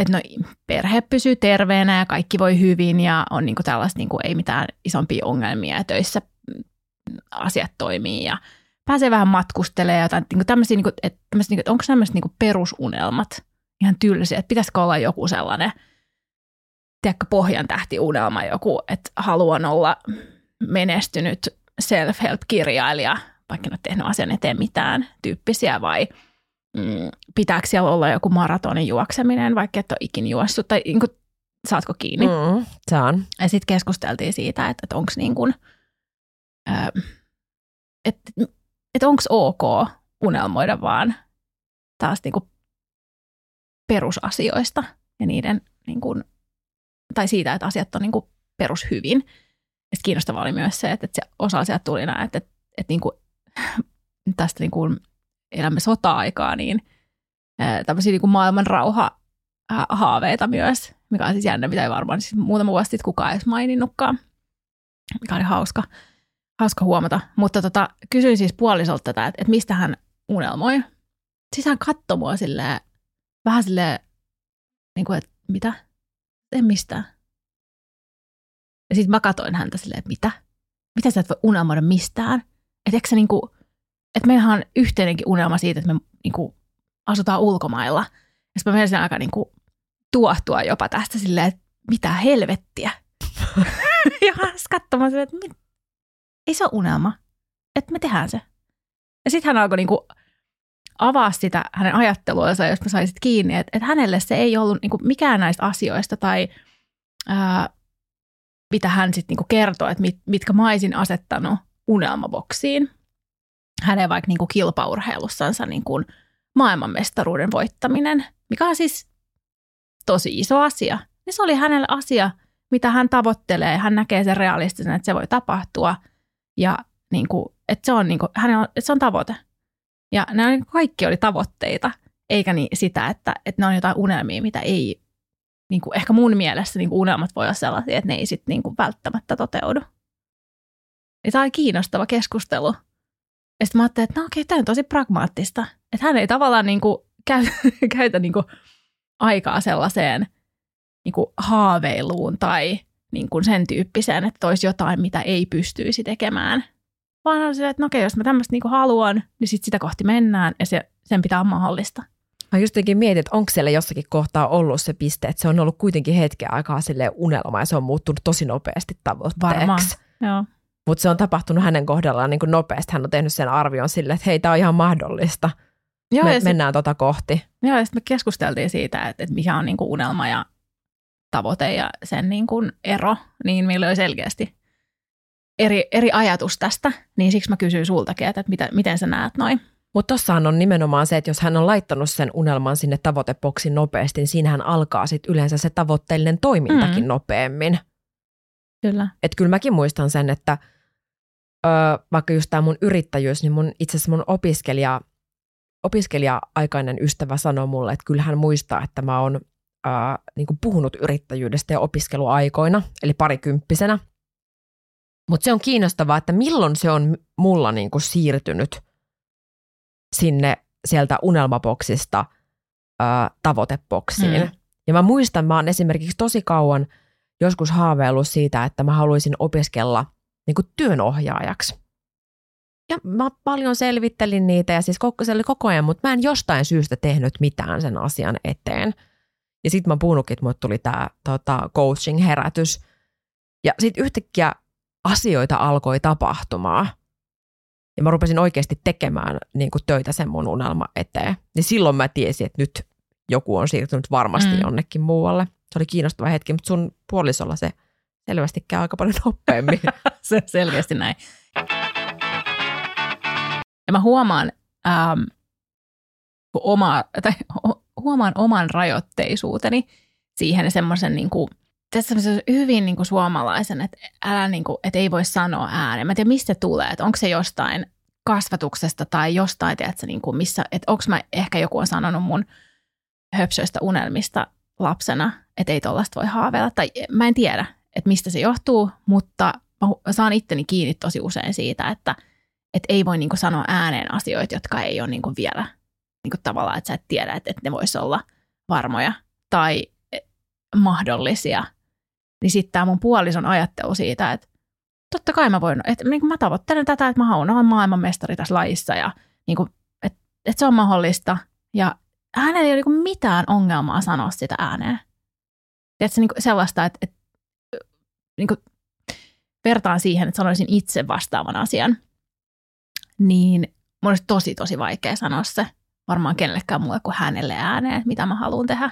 että no, perhe pysyy terveenä ja kaikki voi hyvin ja on niin kuin tällaista, niin kuin ei mitään isompia ongelmia ja töissä mm, asiat toimii ja pääsee vähän matkustelemaan jotain niin kuin tämmöisiä, niin kuin, että, tämmöisiä, niin kuin, että onko tämmöiset niin kuin perusunelmat ihan tylsiä, että pitäisikö olla joku sellainen tiedätkö, pohjan tähtiunelma joku, että haluan olla menestynyt self-help-kirjailija, vaikka en ole tehnyt asian eteen mitään tyyppisiä, vai mm, pitääkö siellä olla joku maratonin juokseminen, vaikka et ole ikin juossut, tai niin kuin, saatko kiinni? Mm, saan. Ja sitten keskusteltiin siitä, että, että onko niin kuin, että, että onko ok unelmoida vaan taas niin kuin perusasioista ja niiden niin kuin, tai siitä, että asiat on niin kuin perushyvin. Ja kiinnostavaa oli myös se, että, että se osa asiat tuli näin, että, että, että niin kuin, tästä niin kuin elämme sota-aikaa, niin tämmöisiä niin kuin maailman rauha haaveita myös, mikä on siis jännä, mitä ei varmaan siis muutama vuosi sitten kukaan edes maininnutkaan, mikä oli hauska, hauska huomata. Mutta tota, kysyin siis puolisolta tätä, että, että mistä hän unelmoi. Siis hän katsoi mua silleen, vähän silleen, niin kuin, että mitä? En mistään. Ja sitten mä katoin häntä silleen, että mitä? Mitä sä et voi unelmoida mistään? Että eikö se niinku, että meillähän on yhteinenkin unelma siitä, että me niinku asutaan ulkomailla. Ja sitten mä menisin aika niinku tuohtua jopa tästä silleen, että mitä helvettiä. <laughs> ja katsomaan silleen, että mit, ei se ole unelma. Että me tehdään se. Ja sitten hän alkoi niinku avaa sitä hänen ajatteluansa, jos mä saisit kiinni, että, että hänelle se ei ollut niinku mikään näistä asioista tai ää, mitä hän sitten niinku kertoo, että mit, mitkä mä olisin asettanut unelmaboksiin. Hänen vaikka niinku kilpaurheilussansa niinku maailmanmestaruuden voittaminen, mikä on siis tosi iso asia. Ja se oli hänelle asia, mitä hän tavoittelee. Hän näkee sen realistisen, että se voi tapahtua ja niin kuin, että se on, niin kuin, hänellä, että se on tavoite. Ja nämä kaikki oli tavoitteita, eikä niin sitä, että, että ne on jotain unelmia, mitä ei, niin kuin, ehkä mun mielestä niin kuin unelmat voi olla sellaisia, että ne ei sitten niin kuin välttämättä toteudu. Ja tämä oli kiinnostava keskustelu. Ja sitten mä ajattelin, että no okei, tämä on tosi pragmaattista. Että hän ei tavallaan niin kuin <laughs> käytä, käytä niin kuin aikaa sellaiseen niin kuin haaveiluun tai niin kuin sen tyyppiseen, että olisi jotain, mitä ei pystyisi tekemään. Vaan on se, että no okei, jos mä tämmöistä niin haluan, niin sit sitä kohti mennään ja se, sen pitää olla mahdollista. Mä just mietin, että onko siellä jossakin kohtaa ollut se piste, että se on ollut kuitenkin hetken aikaa sille unelma ja se on muuttunut tosi nopeasti tavoitteeksi. Varmaan, joo. Mutta se on tapahtunut hänen kohdallaan niin kuin nopeasti. Hän on tehnyt sen arvion sille, että hei, tämä on ihan mahdollista. Joo, Me, ja mennään tota kohti. Joo, ja sitten me keskusteltiin siitä, että, että mikä on niin kuin unelma ja tavoite ja sen niin kuin ero, niin meillä oli selkeästi eri, eri ajatus tästä, niin siksi mä kysyin sultakin, että, että mitä, miten sä näet noin. Mutta tossahan on nimenomaan se, että jos hän on laittanut sen unelman sinne tavoiteboksin nopeasti, niin siinähän alkaa sitten yleensä se tavoitteellinen toimintakin mm. nopeammin. Kyllä. Että kyllä mäkin muistan sen, että ö, vaikka just tämä mun yrittäjyys, niin mun, itse asiassa mun opiskelija, opiskelija-aikainen ystävä sanoi mulle, että kyllä hän muistaa, että mä oon ö, niin puhunut yrittäjyydestä ja opiskeluaikoina, eli parikymppisenä. Mutta se on kiinnostavaa, että milloin se on mulla niin kuin siirtynyt sinne sieltä unelmaboksista ö, tavoiteboksiin. Mm. Ja mä muistan, mä oon esimerkiksi tosi kauan joskus haaveillut siitä, että mä haluaisin opiskella niin kuin työnohjaajaksi. Ja mä paljon selvittelin niitä ja siis koko, se oli koko ajan, mutta mä en jostain syystä tehnyt mitään sen asian eteen. Ja sitten mä puhunutkin, että mulle tuli tämä tota, coaching-herätys. Ja sitten yhtäkkiä asioita alkoi tapahtumaan. Ja mä rupesin oikeasti tekemään niin kuin töitä sen mun unelma eteen. Niin silloin mä tiesin, että nyt joku on siirtynyt varmasti mm. jonnekin muualle. Se oli kiinnostava hetki, mutta sun puolisolla se selvästi käy aika paljon nopeammin. <laughs> se selkeästi näin. Ja mä huomaan, ähm, oma, tai huomaan oman rajoitteisuuteni siihen semmoisen niin kuin, tässä on hyvin niin kuin suomalaisen, että, älä niin kuin, että ei voi sanoa ääneen. Mä en tiedä, mistä tulee, että onko se jostain kasvatuksesta tai jostain, tiedätkö, niin kuin missä, että onko mä, ehkä joku on sanonut mun höpsöistä unelmista lapsena, että ei tuollaista voi haaveilla. Tai mä en tiedä, että mistä se johtuu, mutta mä saan itteni kiinni tosi usein siitä, että, että ei voi niin kuin sanoa ääneen asioita, jotka ei ole niin kuin vielä niin kuin tavallaan, että sä et tiedä, että, että ne vois olla varmoja tai mahdollisia – niin sitten tämä mun puolison ajattelu siitä, että totta kai mä voin, että niin mä tavoittelen tätä, että mä haluan olla maailmanmestari tässä lajissa ja niin kuin, että, että se on mahdollista. Ja hänellä ei ole niin mitään ongelmaa sanoa sitä ääneen. Että niin sellaista, että, että niin kuin vertaan siihen, että sanoisin itse vastaavan asian, niin mun olisi tosi, tosi vaikea sanoa se varmaan kenellekään muulle kuin hänelle ääneen, mitä mä haluan tehdä.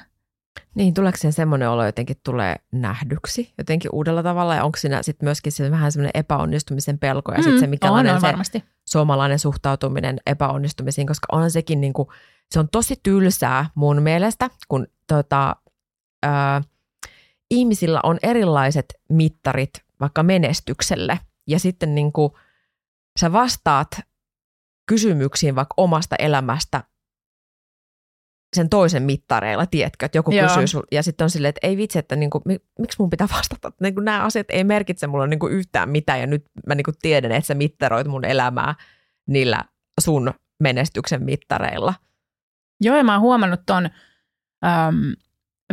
Niin, tuleeko sen semmoinen olo jotenkin tulee nähdyksi jotenkin uudella tavalla ja onko siinä sitten myöskin se vähän semmoinen epäonnistumisen pelko ja mm, sitten se, mikä on, on se varmasti. suomalainen suhtautuminen epäonnistumisiin, koska on sekin niin kuin, se on tosi tylsää mun mielestä, kun tota, ää, ihmisillä on erilaiset mittarit vaikka menestykselle ja sitten niin kuin, sä vastaat kysymyksiin vaikka omasta elämästä sen toisen mittareilla, tiedätkö, että joku Joo. kysyy sul, ja sitten on silleen, että ei vitsi, että niinku, miksi mun pitää vastata, että niinku, nämä asiat ei merkitse mulle niinku yhtään mitään, ja nyt mä niinku tiedän, että sä mittaroit mun elämää niillä sun menestyksen mittareilla. Joo, ja mä oon huomannut ton äm,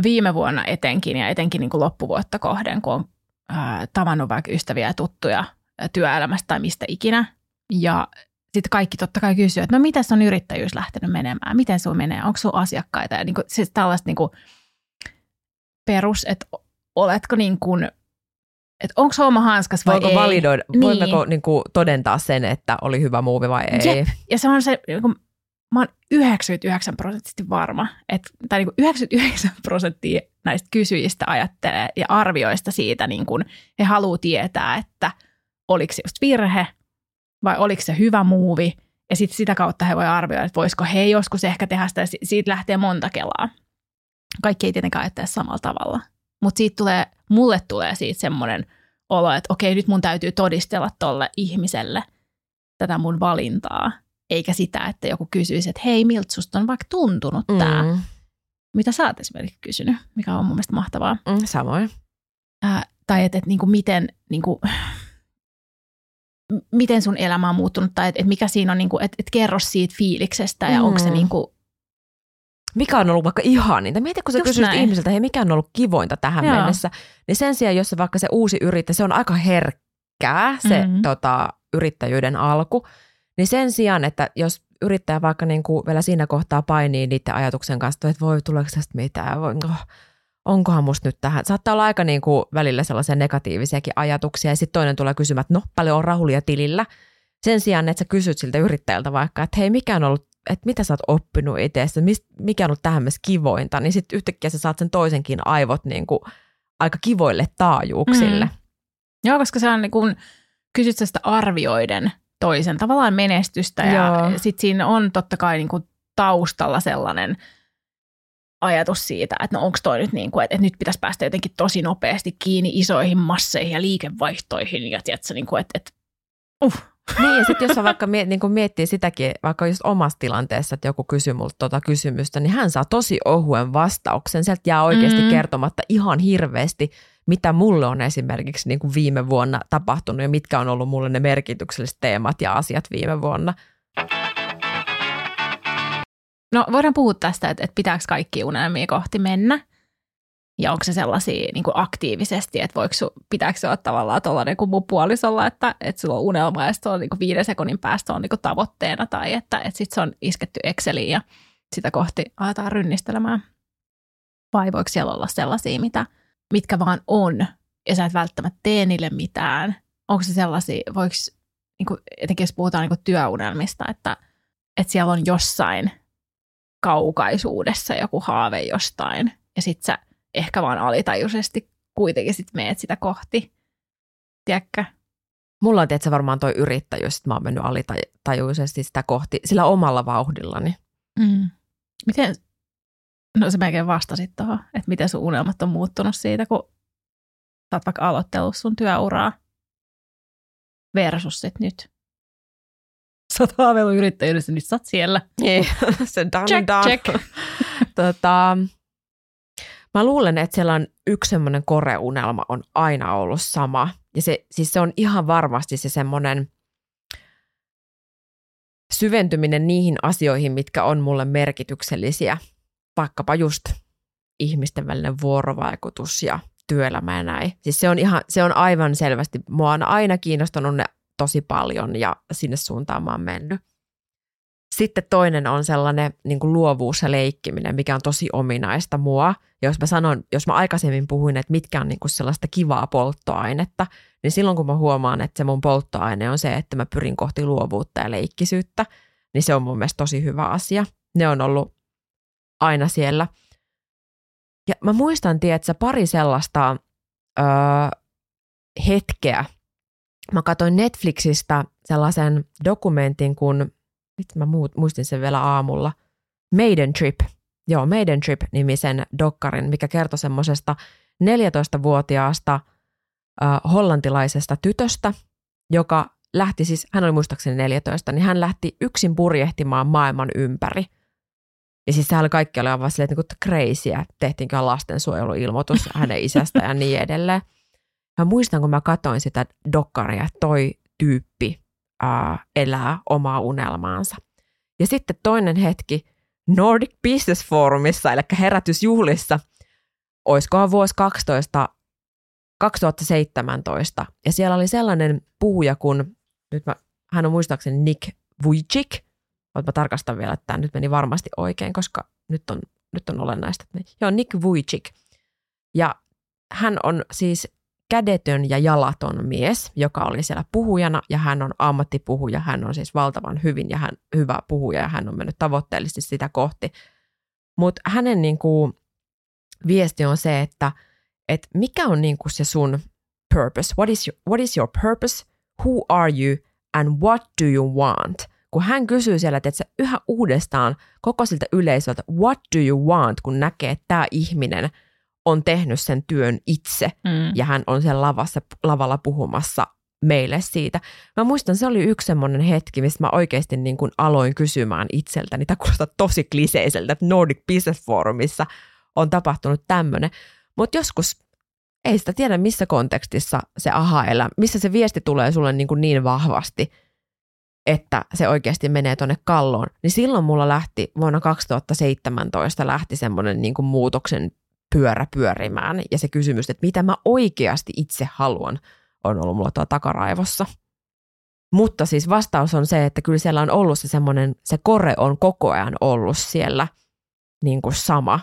viime vuonna etenkin, ja etenkin niinku loppuvuotta kohden, kun on tavannut vaikka ystäviä ja tuttuja työelämästä tai mistä ikinä, ja sitten kaikki totta kai kysyy, että no miten on yrittäjyys lähtenyt menemään, miten sun menee, onko sun asiakkaita ja niin kuin, siis tällaista niin kuin perus, että oletko niin kuin, että onko homma hanskas vai Voiko ei. validoida, niin. voimmeko niin kuin todentaa sen, että oli hyvä muuvi vai ei? Jep. Ja se on se, niin kuin, mä oon 99 prosenttisesti varma, että, tai niin kuin 99 prosenttia näistä kysyjistä ajattelee ja arvioista siitä, niin kuin he haluaa tietää, että oliko se just virhe vai oliko se hyvä muuvi, Ja sitten sitä kautta he voi arvioida, että voisiko he joskus ehkä tehdä sitä. Siitä lähtee monta kelaa. Kaikki ei tietenkään ajattele samalla tavalla. Mutta siitä tulee, mulle tulee siitä semmoinen olo, että okei, nyt mun täytyy todistella tolle ihmiselle tätä mun valintaa. Eikä sitä, että joku kysyisi, että hei, miltä susta on vaikka tuntunut tämä. Mm. Mitä sä oot esimerkiksi kysynyt, mikä on mun mielestä mahtavaa. Mm, samoin. Äh, tai että et, niinku miten, niinku, miten sun elämä on muuttunut tai että et mikä siinä on, niinku, että et kerro siitä fiiliksestä ja mm. onko se niinku, mikä on ollut vaikka ihaninta. Mieti, kun sä Just kysyt näin. ihmiseltä, hei, mikä on ollut kivointa tähän Joo. mennessä. Niin sen sijaan, jos se vaikka se uusi yrittäjä, se on aika herkkää se mm-hmm. tota, yrittäjyyden alku. Niin sen sijaan, että jos yrittäjä vaikka niin kuin vielä siinä kohtaa painii niiden ajatuksen kanssa, että voi tuleeko tästä mitään, voi, oh, onkohan musta nyt tähän. Saattaa olla aika niin kuin välillä sellaisia negatiivisiakin ajatuksia ja sitten toinen tulee kysymään, että no paljon on rahulia tilillä. Sen sijaan, että sä kysyt siltä yrittäjältä vaikka, että hei mikä on ollut, että mitä sä oot oppinut itsestä, mikä on ollut tähän myös kivointa, niin sitten yhtäkkiä sä saat sen toisenkin aivot niin kuin aika kivoille taajuuksille. Mm. Joo, koska se on niin kuin, kysyt sitä arvioiden toisen tavallaan menestystä ja sitten siinä on totta kai niin kuin taustalla sellainen – ajatus siitä, että no onko toi nyt niin kuin, että, että nyt pitäisi päästä jotenkin tosi nopeasti kiinni isoihin masseihin ja liikevaihtoihin ja tiedätkö, niin kuin, että, että uh. Niin, ja sitten jos vaikka miet, niin miettii sitäkin, vaikka just omassa tilanteessa, että joku kysyy multa tuota kysymystä, niin hän saa tosi ohuen vastauksen. Sieltä jää oikeasti mm. kertomatta ihan hirveästi, mitä mulle on esimerkiksi niin kuin viime vuonna tapahtunut ja mitkä on ollut mulle ne merkitykselliset teemat ja asiat viime vuonna. No voidaan puhua tästä, että, että pitääkö kaikki unelmia kohti mennä. Ja onko se sellaisia niin kuin aktiivisesti, että voiko su, pitääkö se olla tavallaan tuollainen kuin mun puolisolla, että, että sulla on unelma ja se on niin kuin viiden sekunnin päästä on niin kuin tavoitteena tai että, että sitten se on isketty Exceliin ja sitä kohti aletaan rynnistelemään. Vai voiko siellä olla sellaisia, mitä, mitkä vaan on ja sä et välttämättä tee niille mitään. Onko se sellaisia, voiko, niin kuin, etenkin jos puhutaan niin kuin työunelmista, että, että siellä on jossain – kaukaisuudessa joku haave jostain ja sit sä ehkä vaan alitajuisesti kuitenkin sit meet sitä kohti. Tiedätkö? Mulla on tietysti varmaan toi yrittäjyys, että mä oon mennyt alitajuisesti sitä kohti sillä omalla vauhdillani. Mm. Miten, no se melkein vastasit tuohon, että miten sun unelmat on muuttunut siitä, kun sä oot vaikka aloittellut sun työuraa versus sit nyt sä oot haaveillut yrittäjyydestä, niin sä oot siellä. Niin, <laughs> se done check, done. check. <laughs> tota, mä luulen, että siellä on yksi semmoinen koreunelma on aina ollut sama. Ja se, siis se on ihan varmasti se semmoinen syventyminen niihin asioihin, mitkä on mulle merkityksellisiä. Vaikkapa just ihmisten välinen vuorovaikutus ja työelämä ja näin. Siis se on, ihan, se on aivan selvästi, mua on aina kiinnostanut ne tosi paljon ja sinne suuntaan mä oon mennyt. Sitten toinen on sellainen niin kuin luovuus ja leikkiminen, mikä on tosi ominaista mua. Ja jos mä sanon, jos mä aikaisemmin puhuin, että mitkä on niin kuin sellaista kivaa polttoainetta, niin silloin kun mä huomaan, että se mun polttoaine on se, että mä pyrin kohti luovuutta ja leikkisyyttä, niin se on mun mielestä tosi hyvä asia. Ne on ollut aina siellä. Ja mä muistan, tiedätkö, pari sellaista öö, hetkeä, mä katsoin Netflixistä sellaisen dokumentin, kun, nyt mä muistin sen vielä aamulla, Maiden Trip. Joo, Maiden Trip-nimisen dokkarin, mikä kertoi semmoisesta 14-vuotiaasta äh, hollantilaisesta tytöstä, joka lähti siis, hän oli muistaakseni 14, niin hän lähti yksin purjehtimaan maailman ympäri. Ja siis sehän oli kaikki oli aivan silleen, että niin crazyä, tehtiinkö lastensuojeluilmoitus <laughs> hänen isästä ja niin edelleen. Mä muistan, kun mä katsoin sitä dokkaria, että toi tyyppi ää, elää omaa unelmaansa. Ja sitten toinen hetki Nordic Business Forumissa, eli herätysjuhlissa, oiskohan vuosi 12, 2017. Ja siellä oli sellainen puhuja kuin, nyt mä, hän on muistaakseni Nick Vujicic. Mä tarkastan vielä, että tämä nyt meni varmasti oikein, koska nyt on, nyt on olennaista. Joo, Nick Vujicic. Ja hän on siis kädetön ja jalaton mies, joka oli siellä puhujana ja hän on ammattipuhuja, hän on siis valtavan hyvin ja hän hyvä puhuja ja hän on mennyt tavoitteellisesti sitä kohti. Mutta hänen niin kuin, viesti on se, että et mikä on niin kuin se sun purpose, what is, your, what is your purpose, who are you and what do you want, kun hän kysyy siellä, että yhä uudestaan koko siltä yleisöltä, what do you want, kun näkee, että tämä ihminen on tehnyt sen työn itse Mm. ja hän on siellä lavassa, lavalla puhumassa meille siitä. Mä muistan, se oli yksi semmoinen hetki, missä mä oikeasti niin kuin aloin kysymään itseltäni, tämä kuulostaa tosi kliseiseltä, että Nordic Business Forumissa on tapahtunut tämmöinen, mutta joskus ei sitä tiedä, missä kontekstissa se aha elä, missä se viesti tulee sulle niin, kuin niin vahvasti, että se oikeasti menee tuonne kalloon, niin silloin mulla lähti vuonna 2017 lähti semmoinen niin kuin muutoksen pyörä pyörimään ja se kysymys, että mitä mä oikeasti itse haluan, on ollut mulla tuolla takaraivossa. Mutta siis vastaus on se, että kyllä siellä on ollut se semmoinen, se kore on koko ajan ollut siellä niin kuin sama.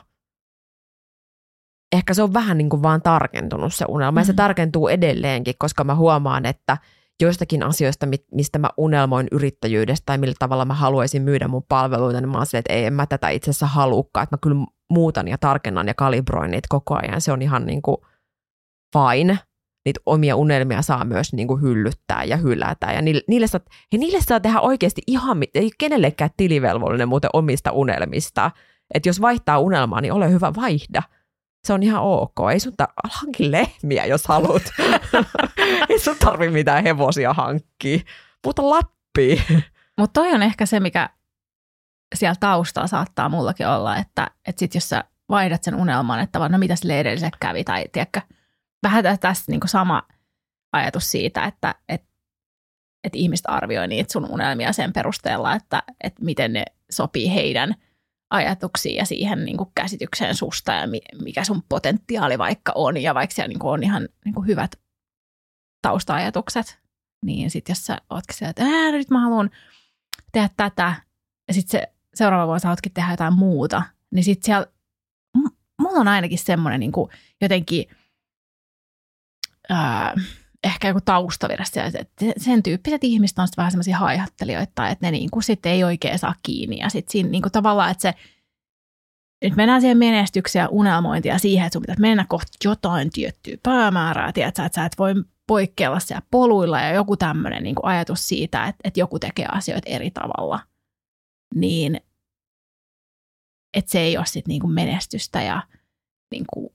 Ehkä se on vähän niin kuin vaan tarkentunut se unelma ja se Mhm. tarkentuu edelleenkin, koska mä huomaan, että joistakin asioista, mi- mistä mä unelmoin yrittäjyydestä tai millä tavalla mä haluaisin myydä mun palveluita, niin mä oon silleen, että ei, en mä tätä itse asiassa halukkaan, että mä kyllä muutan ja tarkennan ja kalibroin niitä koko ajan. Se on ihan niin kuin fine. Niitä omia unelmia saa myös niin kuin hyllyttää ja hylätä. Ja niille, niille, saa, ja niille saa tehdä oikeasti ihan, ei kenellekään tilivelvollinen muuten omista unelmista. Että jos vaihtaa unelmaa, niin ole hyvä, vaihda. Se on ihan ok. Ei sun tar- hankin lehmiä, jos haluat. <laughs> ei sun tarvi mitään hevosia hankkia. Muuta Lappiin. Mutta toi on ehkä se, mikä siellä taustalla saattaa mullakin olla, että, että sit jos sä vaihdat sen unelman, että vaan, no mitä sille edelliselle kävi, tai tiedätkö, vähän tä- tässä niinku sama ajatus siitä, että et, et ihmiset arvioi niitä sun unelmia sen perusteella, että et miten ne sopii heidän ajatuksiin ja siihen niinku käsitykseen susta ja mi, mikä sun potentiaali vaikka on, ja vaikka siellä niinku on ihan niinku hyvät tausta-ajatukset, niin sitten jos sä ootkin siellä, että Ää, nyt mä haluan tehdä tätä, ja sitten se seuraava vuosi haluatkin tehdä jotain muuta, niin sitten siellä, m- mulla on ainakin semmoinen niin jotenkin, ää, ehkä joku taustavire siellä, että sen tyyppiset ihmiset on vähän semmoisia haihattelijoita, että ne niin kuin sitten ei oikein saa kiinni, ja sitten siinä niin kuin tavallaan, että se nyt mennään siihen menestykseen ja unelmointiin ja siihen, että sun pitäisi mennä kohti jotain tiettyä päämäärää, tiedätkö, että sä et voi poikkeilla siellä poluilla ja joku tämmöinen niin ajatus siitä, että, että joku tekee asioita eri tavalla, niin että se ei ole sit niin kuin menestystä ja niin kuin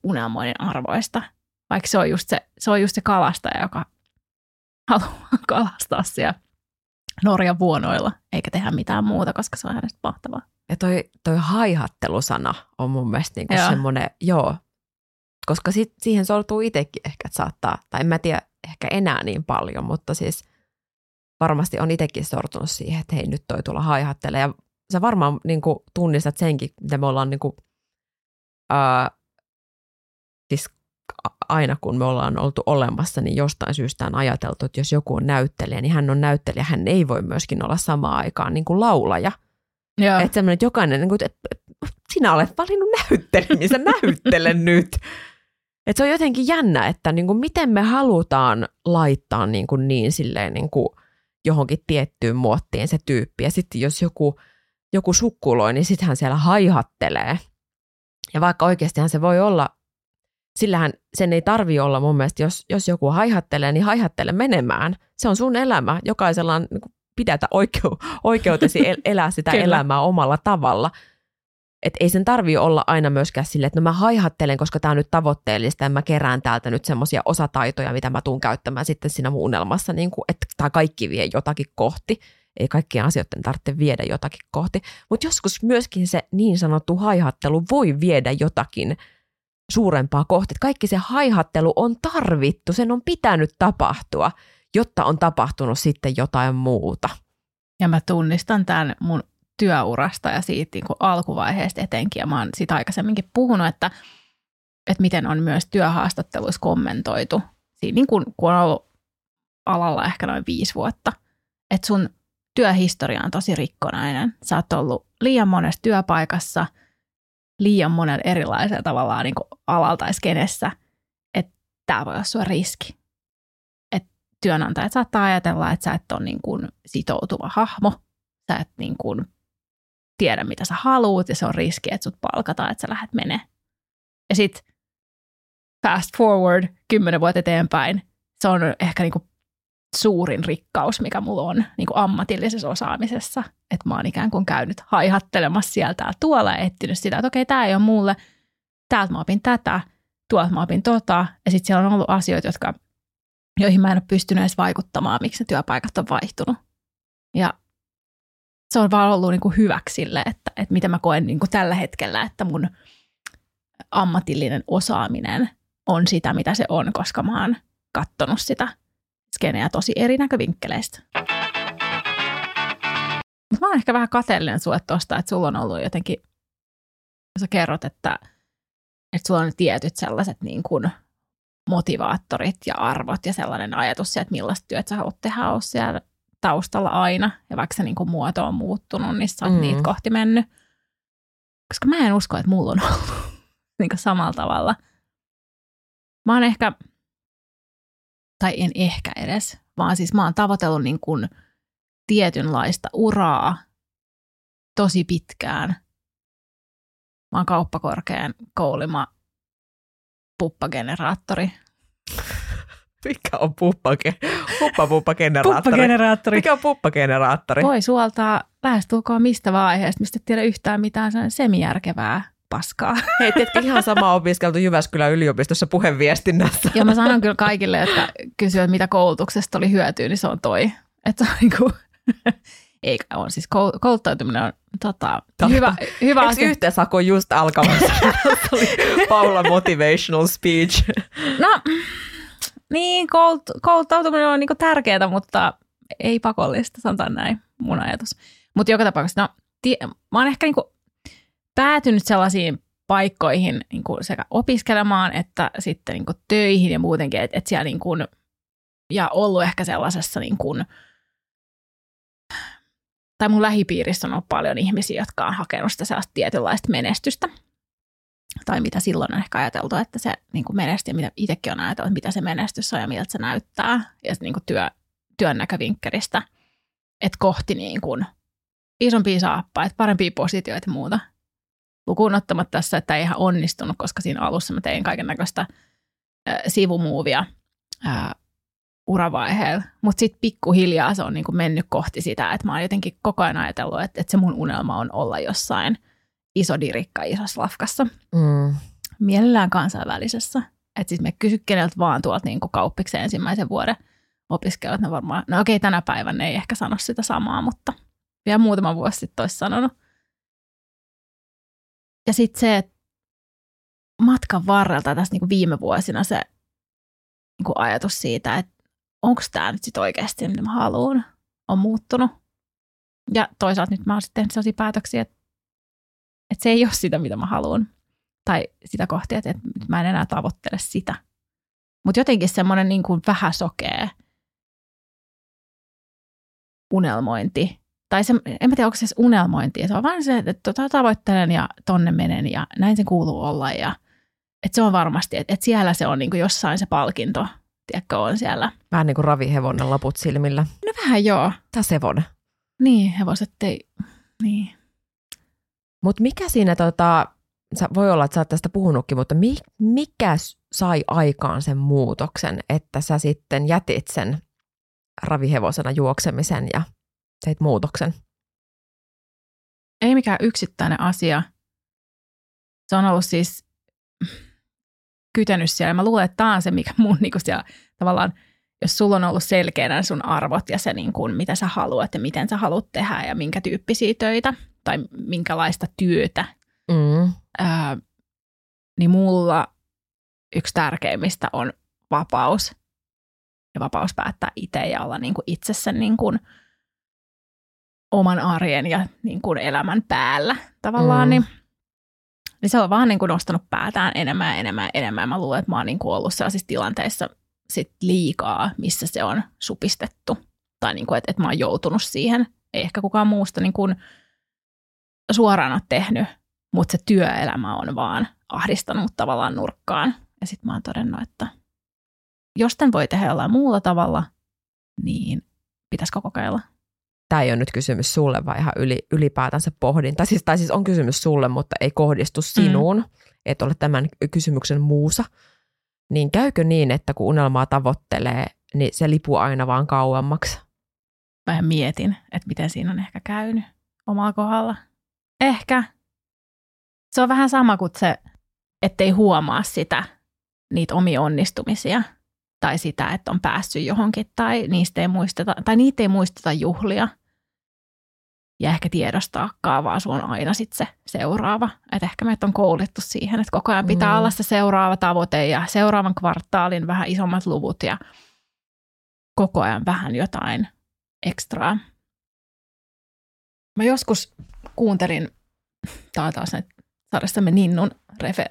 arvoista, vaikka se on, just se, se on just se kalastaja, joka haluaa <laughs> kalastaa siellä Norjan vuonoilla, eikä tehdä mitään muuta, koska se on hänestä mahtavaa. Ja toi, toi haihattelusana on mun mielestä niinku Joo. semmoinen, joo, koska sit, siihen sortuu itsekin ehkä, että saattaa, tai en mä tiedä ehkä enää niin paljon, mutta siis varmasti on itsekin sortunut siihen, että hei nyt toi tulla haihattelee. Ja sä varmaan niin kuin, tunnistat senkin, mitä me ollaan niin kuin, ää, siis aina kun me ollaan oltu olemassa, niin jostain syystä on ajateltu, että jos joku on näyttelijä, niin hän on näyttelijä. Hän ei voi myöskin olla samaan aikaan niin kuin laulaja. Joo. Että semmoinen, että jokainen, niin kuin, että sinä olet valinnut näyttelijän, niin sä näyttele <laughs> nyt. Että se on jotenkin jännä, että niin kuin, miten me halutaan laittaa niin, kuin niin silleen niin kuin johonkin tiettyyn muottiin se tyyppi. Ja sitten jos joku, joku sukkuloi, niin sittenhän siellä haihattelee. Ja vaikka oikeastihan se voi olla, sillähän sen ei tarvi olla mun mielestä, jos, jos joku haihattelee, niin haihattele menemään. Se on sun elämä. Jokaisella on niin kuin, pidätä oikeu, oikeutesi el- elää sitä elämää omalla tavalla. Et ei sen tarvi olla aina myöskään sille, että no mä haihattelen, koska tämä on nyt tavoitteellista ja mä kerään täältä nyt semmoisia osataitoja, mitä mä tuun käyttämään sitten siinä mun unelmassa, niin kuin, että tämä kaikki vie jotakin kohti. Ei kaikkien asioiden tarvitse viedä jotakin kohti, mutta joskus myöskin se niin sanottu haihattelu voi viedä jotakin suurempaa kohti. Kaikki se haihattelu on tarvittu, sen on pitänyt tapahtua, jotta on tapahtunut sitten jotain muuta. Ja mä tunnistan tämän mun työurasta ja siitä niin kuin alkuvaiheesta etenkin. Ja mä oon siitä aikaisemminkin puhunut, että, että miten on myös työhaastatteluissa kommentoitu. Siinä niin kuin, kun on ollut alalla ehkä noin viisi vuotta. Että sun työhistoria on tosi rikkonainen. Sä oot ollut liian monessa työpaikassa, liian monen erilaisella tavallaan niin kuin alalla että tämä voi olla sua riski. Että työnantajat saattaa ajatella, että sä et ole niin kuin sitoutuva hahmo, sä et niin kuin tiedä, mitä sä haluut, ja se on riski, että sut palkataan, että sä lähdet menee. Ja sitten fast forward kymmenen vuotta eteenpäin, se on ehkä niin kuin suurin rikkaus, mikä mulla on niin kuin ammatillisessa osaamisessa. Että mä oon ikään kuin käynyt haihattelemassa sieltä ja tuolla ja etsinyt sitä, että okei, tämä ei ole mulle, täältä mä opin tätä, tuolta mä opin tota. Ja sitten siellä on ollut asioita, jotka, joihin mä en ole pystynyt edes vaikuttamaan, miksi ne työpaikat on vaihtunut. Ja se on vaan ollut niin kuin hyväksi sille, että, että mitä mä koen niin kuin tällä hetkellä, että mun ammatillinen osaaminen on sitä, mitä se on, koska mä oon kattonut sitä skeneä tosi eri näkövinkkeleistä. Mä oon ehkä vähän kateellinen sulle tuosta, että sulla on ollut jotenkin, sä kerrot, että, että sulla on tietyt sellaiset niin kuin motivaattorit ja arvot ja sellainen ajatus että millaista työtä sä haluat tehdä, on siellä taustalla aina. Ja vaikka se niin kuin muoto on muuttunut, niin sä oot mm. niitä kohti mennyt. Koska mä en usko, että mulla on <laughs> ollut niin kuin samalla tavalla. Mä oon ehkä, tai en ehkä edes, vaan siis mä oon tavoitellut niin kuin tietynlaista uraa tosi pitkään. Mä oon kauppakorkean koulima puppageneraattori. Mikä on puppake? Puppa-puppageneraattori. Puppageneraattori. Mikä on puppageneraattori? Voi suoltaa lähestulkoon mistä vaan aiheesta, mistä et tiedä yhtään mitään semijärkevää paskaa. <laughs> Hei, tiedätkö ihan sama opiskeltu Jyväskylän yliopistossa puheviestinnässä? Ja mä sanon kyllä kaikille, jotka kysyvät, mitä koulutuksesta oli hyötyä, niin se on toi. Että se on <laughs> niin kuin, eikä on siis kouluttautuminen on tota, hyvä, hyvä Eikö asia. yhteensako just alkamassa? <laughs> Paula motivational speech. No, niin, koulut, kouluttautuminen on niin tärkeää, mutta ei pakollista, sanotaan näin mun ajatus. Mutta joka tapauksessa, no, tie, mä oon ehkä niin päätynyt sellaisiin paikkoihin niin kuin sekä opiskelemaan että sitten niin kuin töihin ja muutenkin, että et siellä niin kuin, ja ollut ehkä sellaisessa niin kuin, tai mun lähipiirissä on ollut paljon ihmisiä, jotka on hakenut sitä sellaista tietynlaista menestystä. Tai mitä silloin on ehkä ajateltu, että se niin kuin menestyy, mitä itsekin on ajatellut, mitä se menestys on ja miltä se näyttää. Ja niin kuin työ, työn näkövinkkelistä, että kohti niin kuin isompia saappaita, parempia positioita ja muuta. Lukuun ottamatta tässä, että ei ihan onnistunut, koska siinä alussa mä tein kaiken näköistä sivumuuvia ää, uravaiheella. Mutta sitten pikkuhiljaa se on niinku mennyt kohti sitä, että mä oon jotenkin koko ajan ajatellut, että, että se mun unelma on olla jossain iso dirikka isossa lafkassa. Mm. Mielellään kansainvälisessä. Että siis me kysy keneltä vaan tuolta niinku kauppiksen ensimmäisen vuoden opiskelijat, ne varmaan, no okei tänä päivänä ei ehkä sano sitä samaa, mutta vielä muutama vuosi sitten olisi sanonut. Ja sitten se, että matkan varrelta tässä niinku viime vuosina se niinku ajatus siitä, että onko tämä nyt sitten oikeasti mitä mä haluan, on muuttunut. Ja toisaalta nyt mä oon sitten tehnyt sellaisia päätöksiä, että, että se ei ole sitä, mitä mä haluan. Tai sitä kohti, että, että mä en enää tavoittele sitä. Mutta jotenkin semmoinen niin kuin vähän sokee unelmointi tai se, en mä tiedä, onko se unelmointi, se on vaan se, että tota tavoittelen ja tonne menen ja näin se kuuluu olla ja että se on varmasti, että, että siellä se on niin kuin jossain se palkinto, tiedätkö, on siellä. Vähän niin kuin ravihevonen laput silmillä. No vähän joo. Tai sevon. Niin, hevoset ei, niin. Mutta mikä siinä, tota, voi olla, että sä oot tästä puhunutkin, mutta mi, mikä sai aikaan sen muutoksen, että sä sitten jätit sen ravihevosena juoksemisen ja teit muutoksen? Ei mikään yksittäinen asia. Se on ollut siis kytenyt siellä. Mä luulen, että tämä on se, mikä mun niin siellä, tavallaan, jos sulla on ollut selkeänä sun arvot ja se, niin kuin, mitä sä haluat ja miten sä haluat tehdä ja minkä tyyppisiä töitä tai minkälaista työtä, mm. ää, niin mulla yksi tärkeimmistä on vapaus. Ja vapaus päättää itse ja olla niin kuin itse sen niin kuin, oman arjen ja niin kuin elämän päällä tavallaan, mm. niin, niin se on vaan niin kuin nostanut päätään enemmän ja enemmän ja enemmän. Mä luulen, että mä oon niin kuin ollut sellaisissa tilanteissa sit liikaa, missä se on supistettu. Tai niin kuin, että, että mä oon joutunut siihen. Ei ehkä kukaan muusta niin kuin suoraan ole tehnyt, mutta se työelämä on vaan ahdistanut tavallaan nurkkaan. Ja sitten mä oon todennut, että jos tämän voi tehdä jollain muulla tavalla, niin pitäisikö kokeilla tämä ei ole nyt kysymys sulle, vaan ihan yli, ylipäätänsä pohdin. Tai siis, tai siis on kysymys sulle, mutta ei kohdistu sinuun, mm. et ole tämän kysymyksen muusa. Niin käykö niin, että kun unelmaa tavoittelee, niin se lipuu aina vaan kauemmaksi. Mä mietin, että miten siinä on ehkä käynyt omalla kohdalla. Ehkä. Se on vähän sama kuin se, ettei huomaa sitä, niitä omia onnistumisia tai sitä, että on päässyt johonkin tai niistä ei muisteta, tai niitä ei muisteta juhlia – ja ehkä tiedostaakaan, vaan sun on aina sitten se seuraava. Että ehkä meitä on koulittu siihen, että koko ajan pitää mm. olla se seuraava tavoite ja seuraavan kvartaalin vähän isommat luvut ja koko ajan vähän jotain ekstraa. Mä joskus kuuntelin, tää on taas näitä saadessamme Ninnun refe,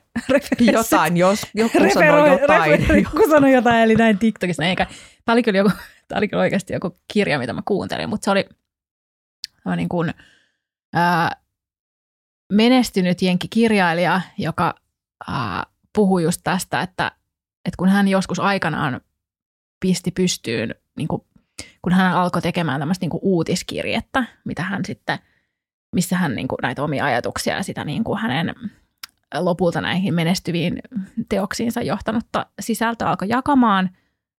<laughs> Jotain, jos joku sanoo jotain. Refer, joku sanoi jotain, eli näin TikTokissa. Eikä. Tämä oli kyllä, joku, <laughs> tämä oli kyllä oikeasti joku kirja, mitä mä kuuntelin, mutta se oli – niin kuin, ää, menestynyt jenkkikirjailija, joka ää, puhui just tästä, että, että kun hän joskus aikanaan pisti pystyyn, niin kuin, kun hän alkoi tekemään tämmöistä niin kuin uutiskirjettä, mitä hän sitten, missä hän niin kuin, näitä omia ajatuksia ja sitä niin kuin hänen lopulta näihin menestyviin teoksiinsa johtanutta sisältöä alkoi jakamaan,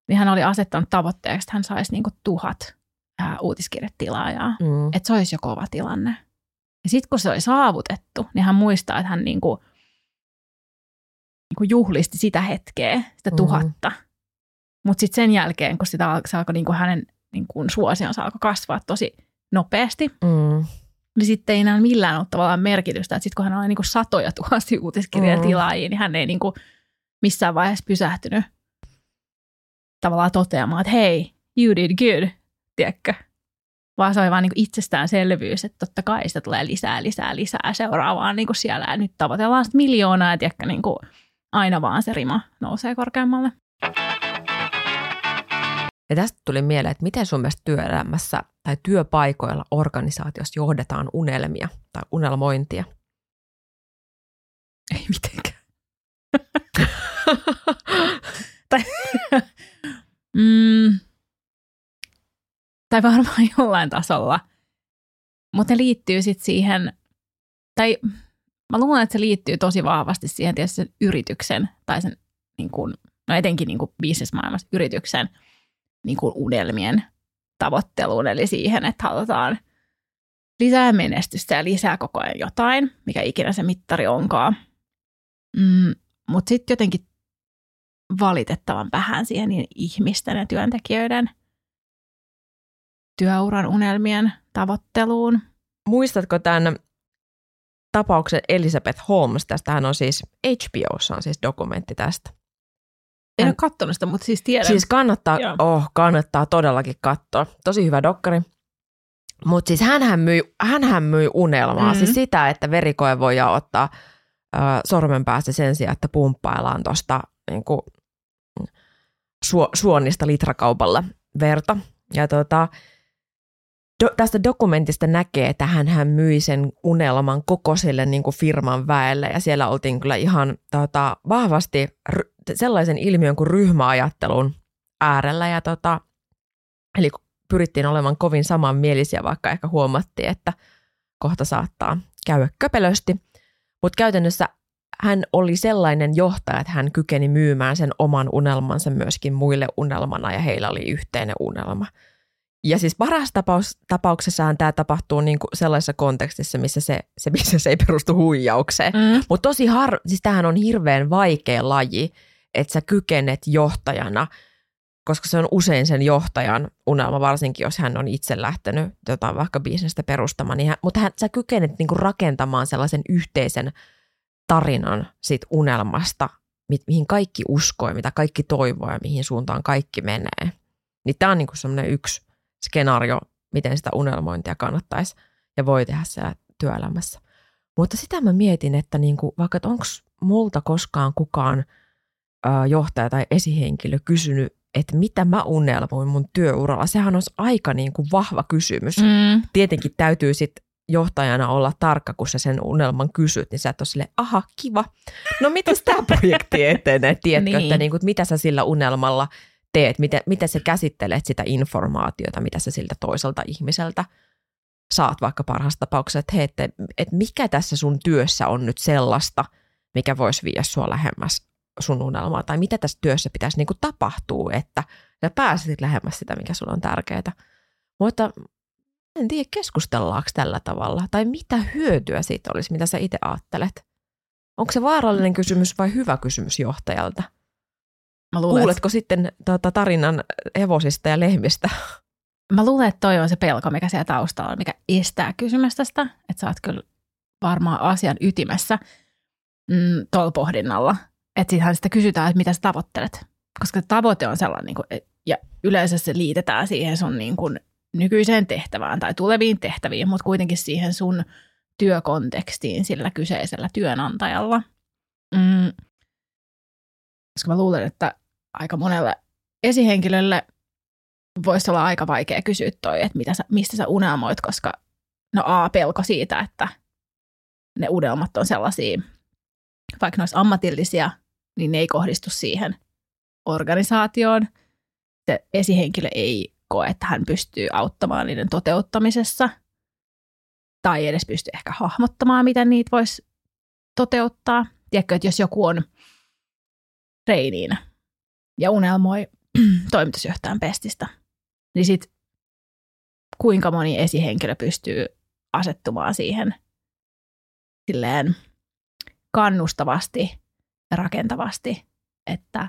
niin hän oli asettanut tavoitteeksi, että hän saisi niin kuin tuhat ää, uutiskirjetilaajaa. Mm. Että se olisi jo kova tilanne. Ja sitten kun se oli saavutettu, niin hän muistaa, että hän niinku, niinku juhlisti sitä hetkeä, sitä mm. tuhatta. Mutta sitten sen jälkeen, kun sitä alkoi, se alkoi niinku hänen niinku suosionsa alkoi kasvaa tosi nopeasti, mm. Niin sitten ei enää millään ole tavallaan merkitystä. Että sitten kun hän oli niinku satoja tuhansia uutiskirjatilaajia, mm. niin hän ei niinku missään vaiheessa pysähtynyt tavallaan toteamaan, että hei, you did good tiedätkö? Vaan se oli vaan niin itsestäänselvyys, että totta kai sitä tulee lisää, lisää, lisää seuraavaan niin kuin siellä. Ja nyt tavoitellaan sitä miljoonaa, ja tiedätkö, niin kuin aina vaan se rima nousee korkeammalle. Ja tästä tuli mieleen, että miten sun mielestä työelämässä tai työpaikoilla organisaatiossa johdetaan unelmia tai unelmointia? Ei mitenkään. <laughs> tai, mm, tai varmaan jollain tasolla. Mutta ne liittyy sitten siihen, tai mä luulen, että se liittyy tosi vahvasti siihen tietysti sen yrityksen, tai sen niin kuin, no etenkin niin bisnesmaailmassa yrityksen niin kuin unelmien tavoitteluun, eli siihen, että halutaan lisää menestystä ja lisää koko ajan jotain, mikä ikinä se mittari onkaan. Mm, Mutta sitten jotenkin valitettavan vähän siihen niin ihmisten ja työntekijöiden – työuran unelmien tavoitteluun. Muistatko tämän tapauksen Elizabeth Holmes? Tästähän on siis HBOssa on siis dokumentti tästä. En Hän, ole katsonut sitä, mutta siis tiedän. Siis kannattaa, oh, kannattaa todellakin katsoa. Tosi hyvä dokkari. Mutta siis hänhän myi, hänhän myi unelmaa, mm-hmm. siis sitä, että verikoe voi ottaa äh, sormen päästä sen sijaan, että pumppaillaan tuosta niin su, suonnista litrakaupalla verta. Ja tota, do, tästä dokumentista näkee, että hän, hän myi sen unelman koko sille niin kuin firman väelle ja siellä oltiin kyllä ihan tota, vahvasti ry, sellaisen ilmiön kuin ryhmäajattelun äärellä ja tota, eli pyrittiin olemaan kovin samanmielisiä, vaikka ehkä huomattiin, että kohta saattaa käydä köpelösti. Mutta käytännössä hän oli sellainen johtaja, että hän kykeni myymään sen oman unelmansa myöskin muille unelmana ja heillä oli yhteinen unelma – ja siis parhaassa tapaus, tapauksessahan tämä tapahtuu niin kuin sellaisessa kontekstissa, missä se, se se ei perustu huijaukseen. Mm. Mutta tosi har, siis tämähän on hirveän vaikea laji, että sä kykenet johtajana, koska se on usein sen johtajan unelma, varsinkin jos hän on itse lähtenyt jotain vaikka bisnestä perustamaan. Niin hän, mutta hän, sä kykenet niin kuin rakentamaan sellaisen yhteisen tarinan siitä unelmasta, mi, mihin kaikki uskoo, mitä kaikki toivoo ja mihin suuntaan kaikki menee. Niin tämä on niin kuin semmoinen yksi skenaario, miten sitä unelmointia kannattaisi ja voi tehdä siellä työelämässä. Mutta sitä mä mietin, että niinku, vaikka onko multa koskaan kukaan johtaja tai esihenkilö kysynyt, että mitä mä unelmoin mun työuralla. Sehän olisi aika niinku vahva kysymys. Mm. Tietenkin täytyy sitten johtajana olla tarkka, kun sä sen unelman kysyt, niin sä et ole silleen, aha, kiva. No miten tämä <laughs> projekti etenee? Tiedätkö, niin. että, niinku, että mitä sä sillä unelmalla – teet, miten, miten sä käsittelet sitä informaatiota, mitä sä siltä toiselta ihmiseltä saat vaikka parhaassa tapauksessa, että hei, että, että mikä tässä sun työssä on nyt sellaista, mikä voisi viedä sua lähemmäs sun unelmaa, tai mitä tässä työssä pitäisi niin kuin tapahtua, että Ja pääsit lähemmäs sitä, mikä sulla on tärkeää. Mutta en tiedä, keskustellaanko tällä tavalla, tai mitä hyötyä siitä olisi, mitä sä itse ajattelet. Onko se vaarallinen kysymys vai hyvä kysymys johtajalta? Mä luulen, Kuuletko sitten tota, tarinan hevosista ja lehmistä? Mä luulen, että toi on se pelko, mikä siellä taustalla on, mikä estää kysymästä sitä. Että sä oot kyllä varmaan asian ytimessä mm, tuolla pohdinnalla. Että siitähän sitä kysytään, että mitä sä tavoittelet. Koska tavoite on sellainen, niin kuin, ja yleensä se liitetään siihen sun niin kuin, nykyiseen tehtävään tai tuleviin tehtäviin, mutta kuitenkin siihen sun työkontekstiin sillä kyseisellä työnantajalla. Mm. Koska mä luulen, että aika monelle esihenkilölle voisi olla aika vaikea kysyä toi, että mitä sä, mistä sä unelmoit, koska no A, pelko siitä, että ne unelmat on sellaisia, vaikka ne olisi ammatillisia, niin ne ei kohdistu siihen organisaatioon. Se esihenkilö ei koe, että hän pystyy auttamaan niiden toteuttamisessa tai edes pystyy ehkä hahmottamaan, miten niitä voisi toteuttaa. Tiedätkö, että jos joku on reiniin ja unelmoi <clears throat> toimitusjohtajan pestistä, niin sit kuinka moni esihenkilö pystyy asettumaan siihen silleen kannustavasti rakentavasti, että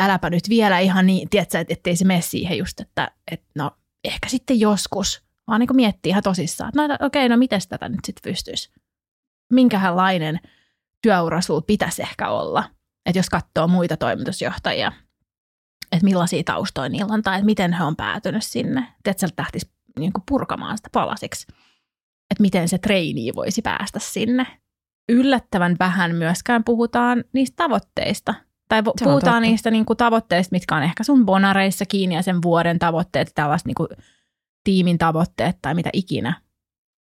äläpä nyt vielä ihan niin, tiedätkö, että ettei se mene siihen just, että, että no ehkä sitten joskus, vaan niin miettii ihan tosissaan, että no okei, no miten tätä nyt sitten pystyisi? Minkälainen työura sulla pitäisi ehkä olla? Että jos katsoo muita toimitusjohtajia, että millaisia taustoja niillä on tai että miten he on päätynyt sinne. Että sieltä lähtisi niin purkamaan sitä palasiksi. Että miten se treini voisi päästä sinne. Yllättävän vähän myöskään puhutaan niistä tavoitteista. Tai se puhutaan niistä niin kuin tavoitteista, mitkä on ehkä sun bonareissa kiinni ja sen vuoden tavoitteet, tällaiset niin kuin tiimin tavoitteet tai mitä ikinä.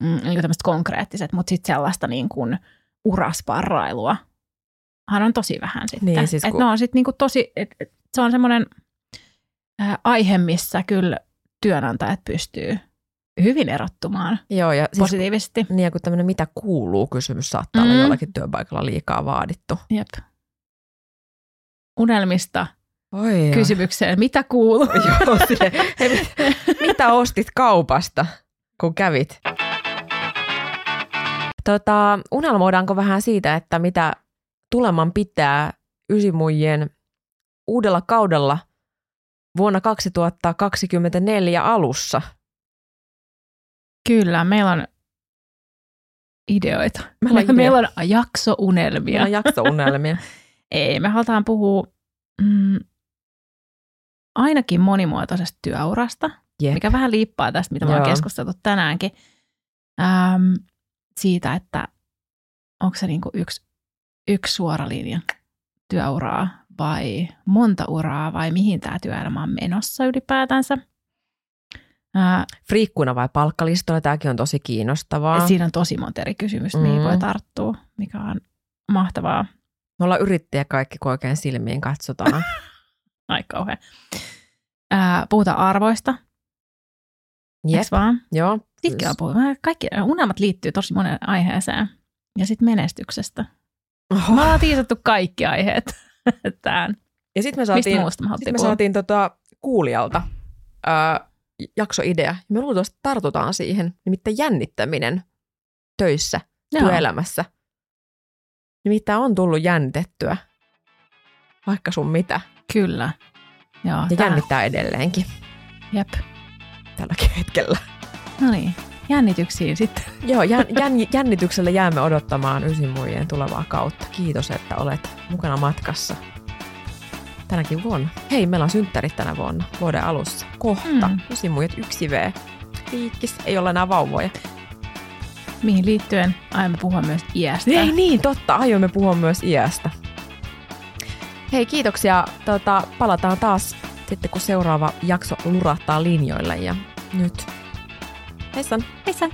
Mm, niin kuin tämmöiset konkreettiset, mutta sitten sellaista niin kuin urasparrailua hän on tosi vähän sitten. Niin, siis kun... et ne on sitten niinku tosi, et, et, se on semmoinen aihe, missä kyllä työnantajat pystyy hyvin erottumaan Joo, ja siis positiivisesti. Niin, kun tämmöinen mitä kuuluu kysymys saattaa mm. olla jollakin työpaikalla liikaa vaadittu. Jep. Unelmista Oi kysymykseen, mitä kuuluu? <laughs> Joo, sille, hei, <laughs> mitä ostit kaupasta, kun kävit? Tota, unelmoidaanko vähän siitä, että mitä tuleman pitää ysimuijien uudella kaudella vuonna 2024 alussa. Kyllä, meillä on ideoita. Meillä on, idea. meillä on jaksounelmia. Meillä on jaksounelmia. <laughs> Ei, me halutaan puhua mm, ainakin monimuotoisesta työurasta, Jep. mikä vähän liippaa tästä, mitä me ollaan keskusteltu tänäänkin. Ähm, siitä, että onko se niinku yksi, yksi suora linja työuraa vai monta uraa vai mihin tämä työelämä on menossa ylipäätänsä. Friikkuna vai palkkalistoilla, tämäkin on tosi kiinnostavaa. Siinä on tosi monta eri kysymystä, mm. mihin voi tarttua, mikä on mahtavaa. Me ollaan yrittäjä kaikki, kun oikein silmiin katsotaan. <laughs> Ai kauhean. puhutaan arvoista. Jep. vaan? Joo. Pitkään puhutaan. Kaikki unelmat liittyy tosi monen aiheeseen. Ja sitten menestyksestä. Oho. Me ollaan tiisattu kaikki aiheet. <laughs> tähän. Ja sitten me saatiin, sit me saatiin tota kuulijalta ää, jaksoidea. Me luultavasti tartutaan siihen, nimittäin jännittäminen töissä, Joo. työelämässä. Nimittäin on tullut jännitettyä, vaikka sun mitä. Kyllä. Joo, ja tää... jännittää edelleenkin. Jep. Tälläkin hetkellä. No niin, jännityksiin sitten. Joo, jän, jän, jännityksellä jäämme odottamaan Ysimuijien tulevaa kautta. Kiitos, että olet mukana matkassa tänäkin vuonna. Hei, meillä on synttärit tänä vuonna, vuoden alussa. Kohta. Mm. Ysimuijat 1V. Liikkis, ei olla enää vauvoja. Mihin liittyen aiomme puhua myös iästä. Ei niin, totta, aiomme puhua myös iästä. Hei, kiitoksia. Tota, palataan taas sitten, kun seuraava jakso lurahtaa linjoille. Ja nyt Heissan. Heissan.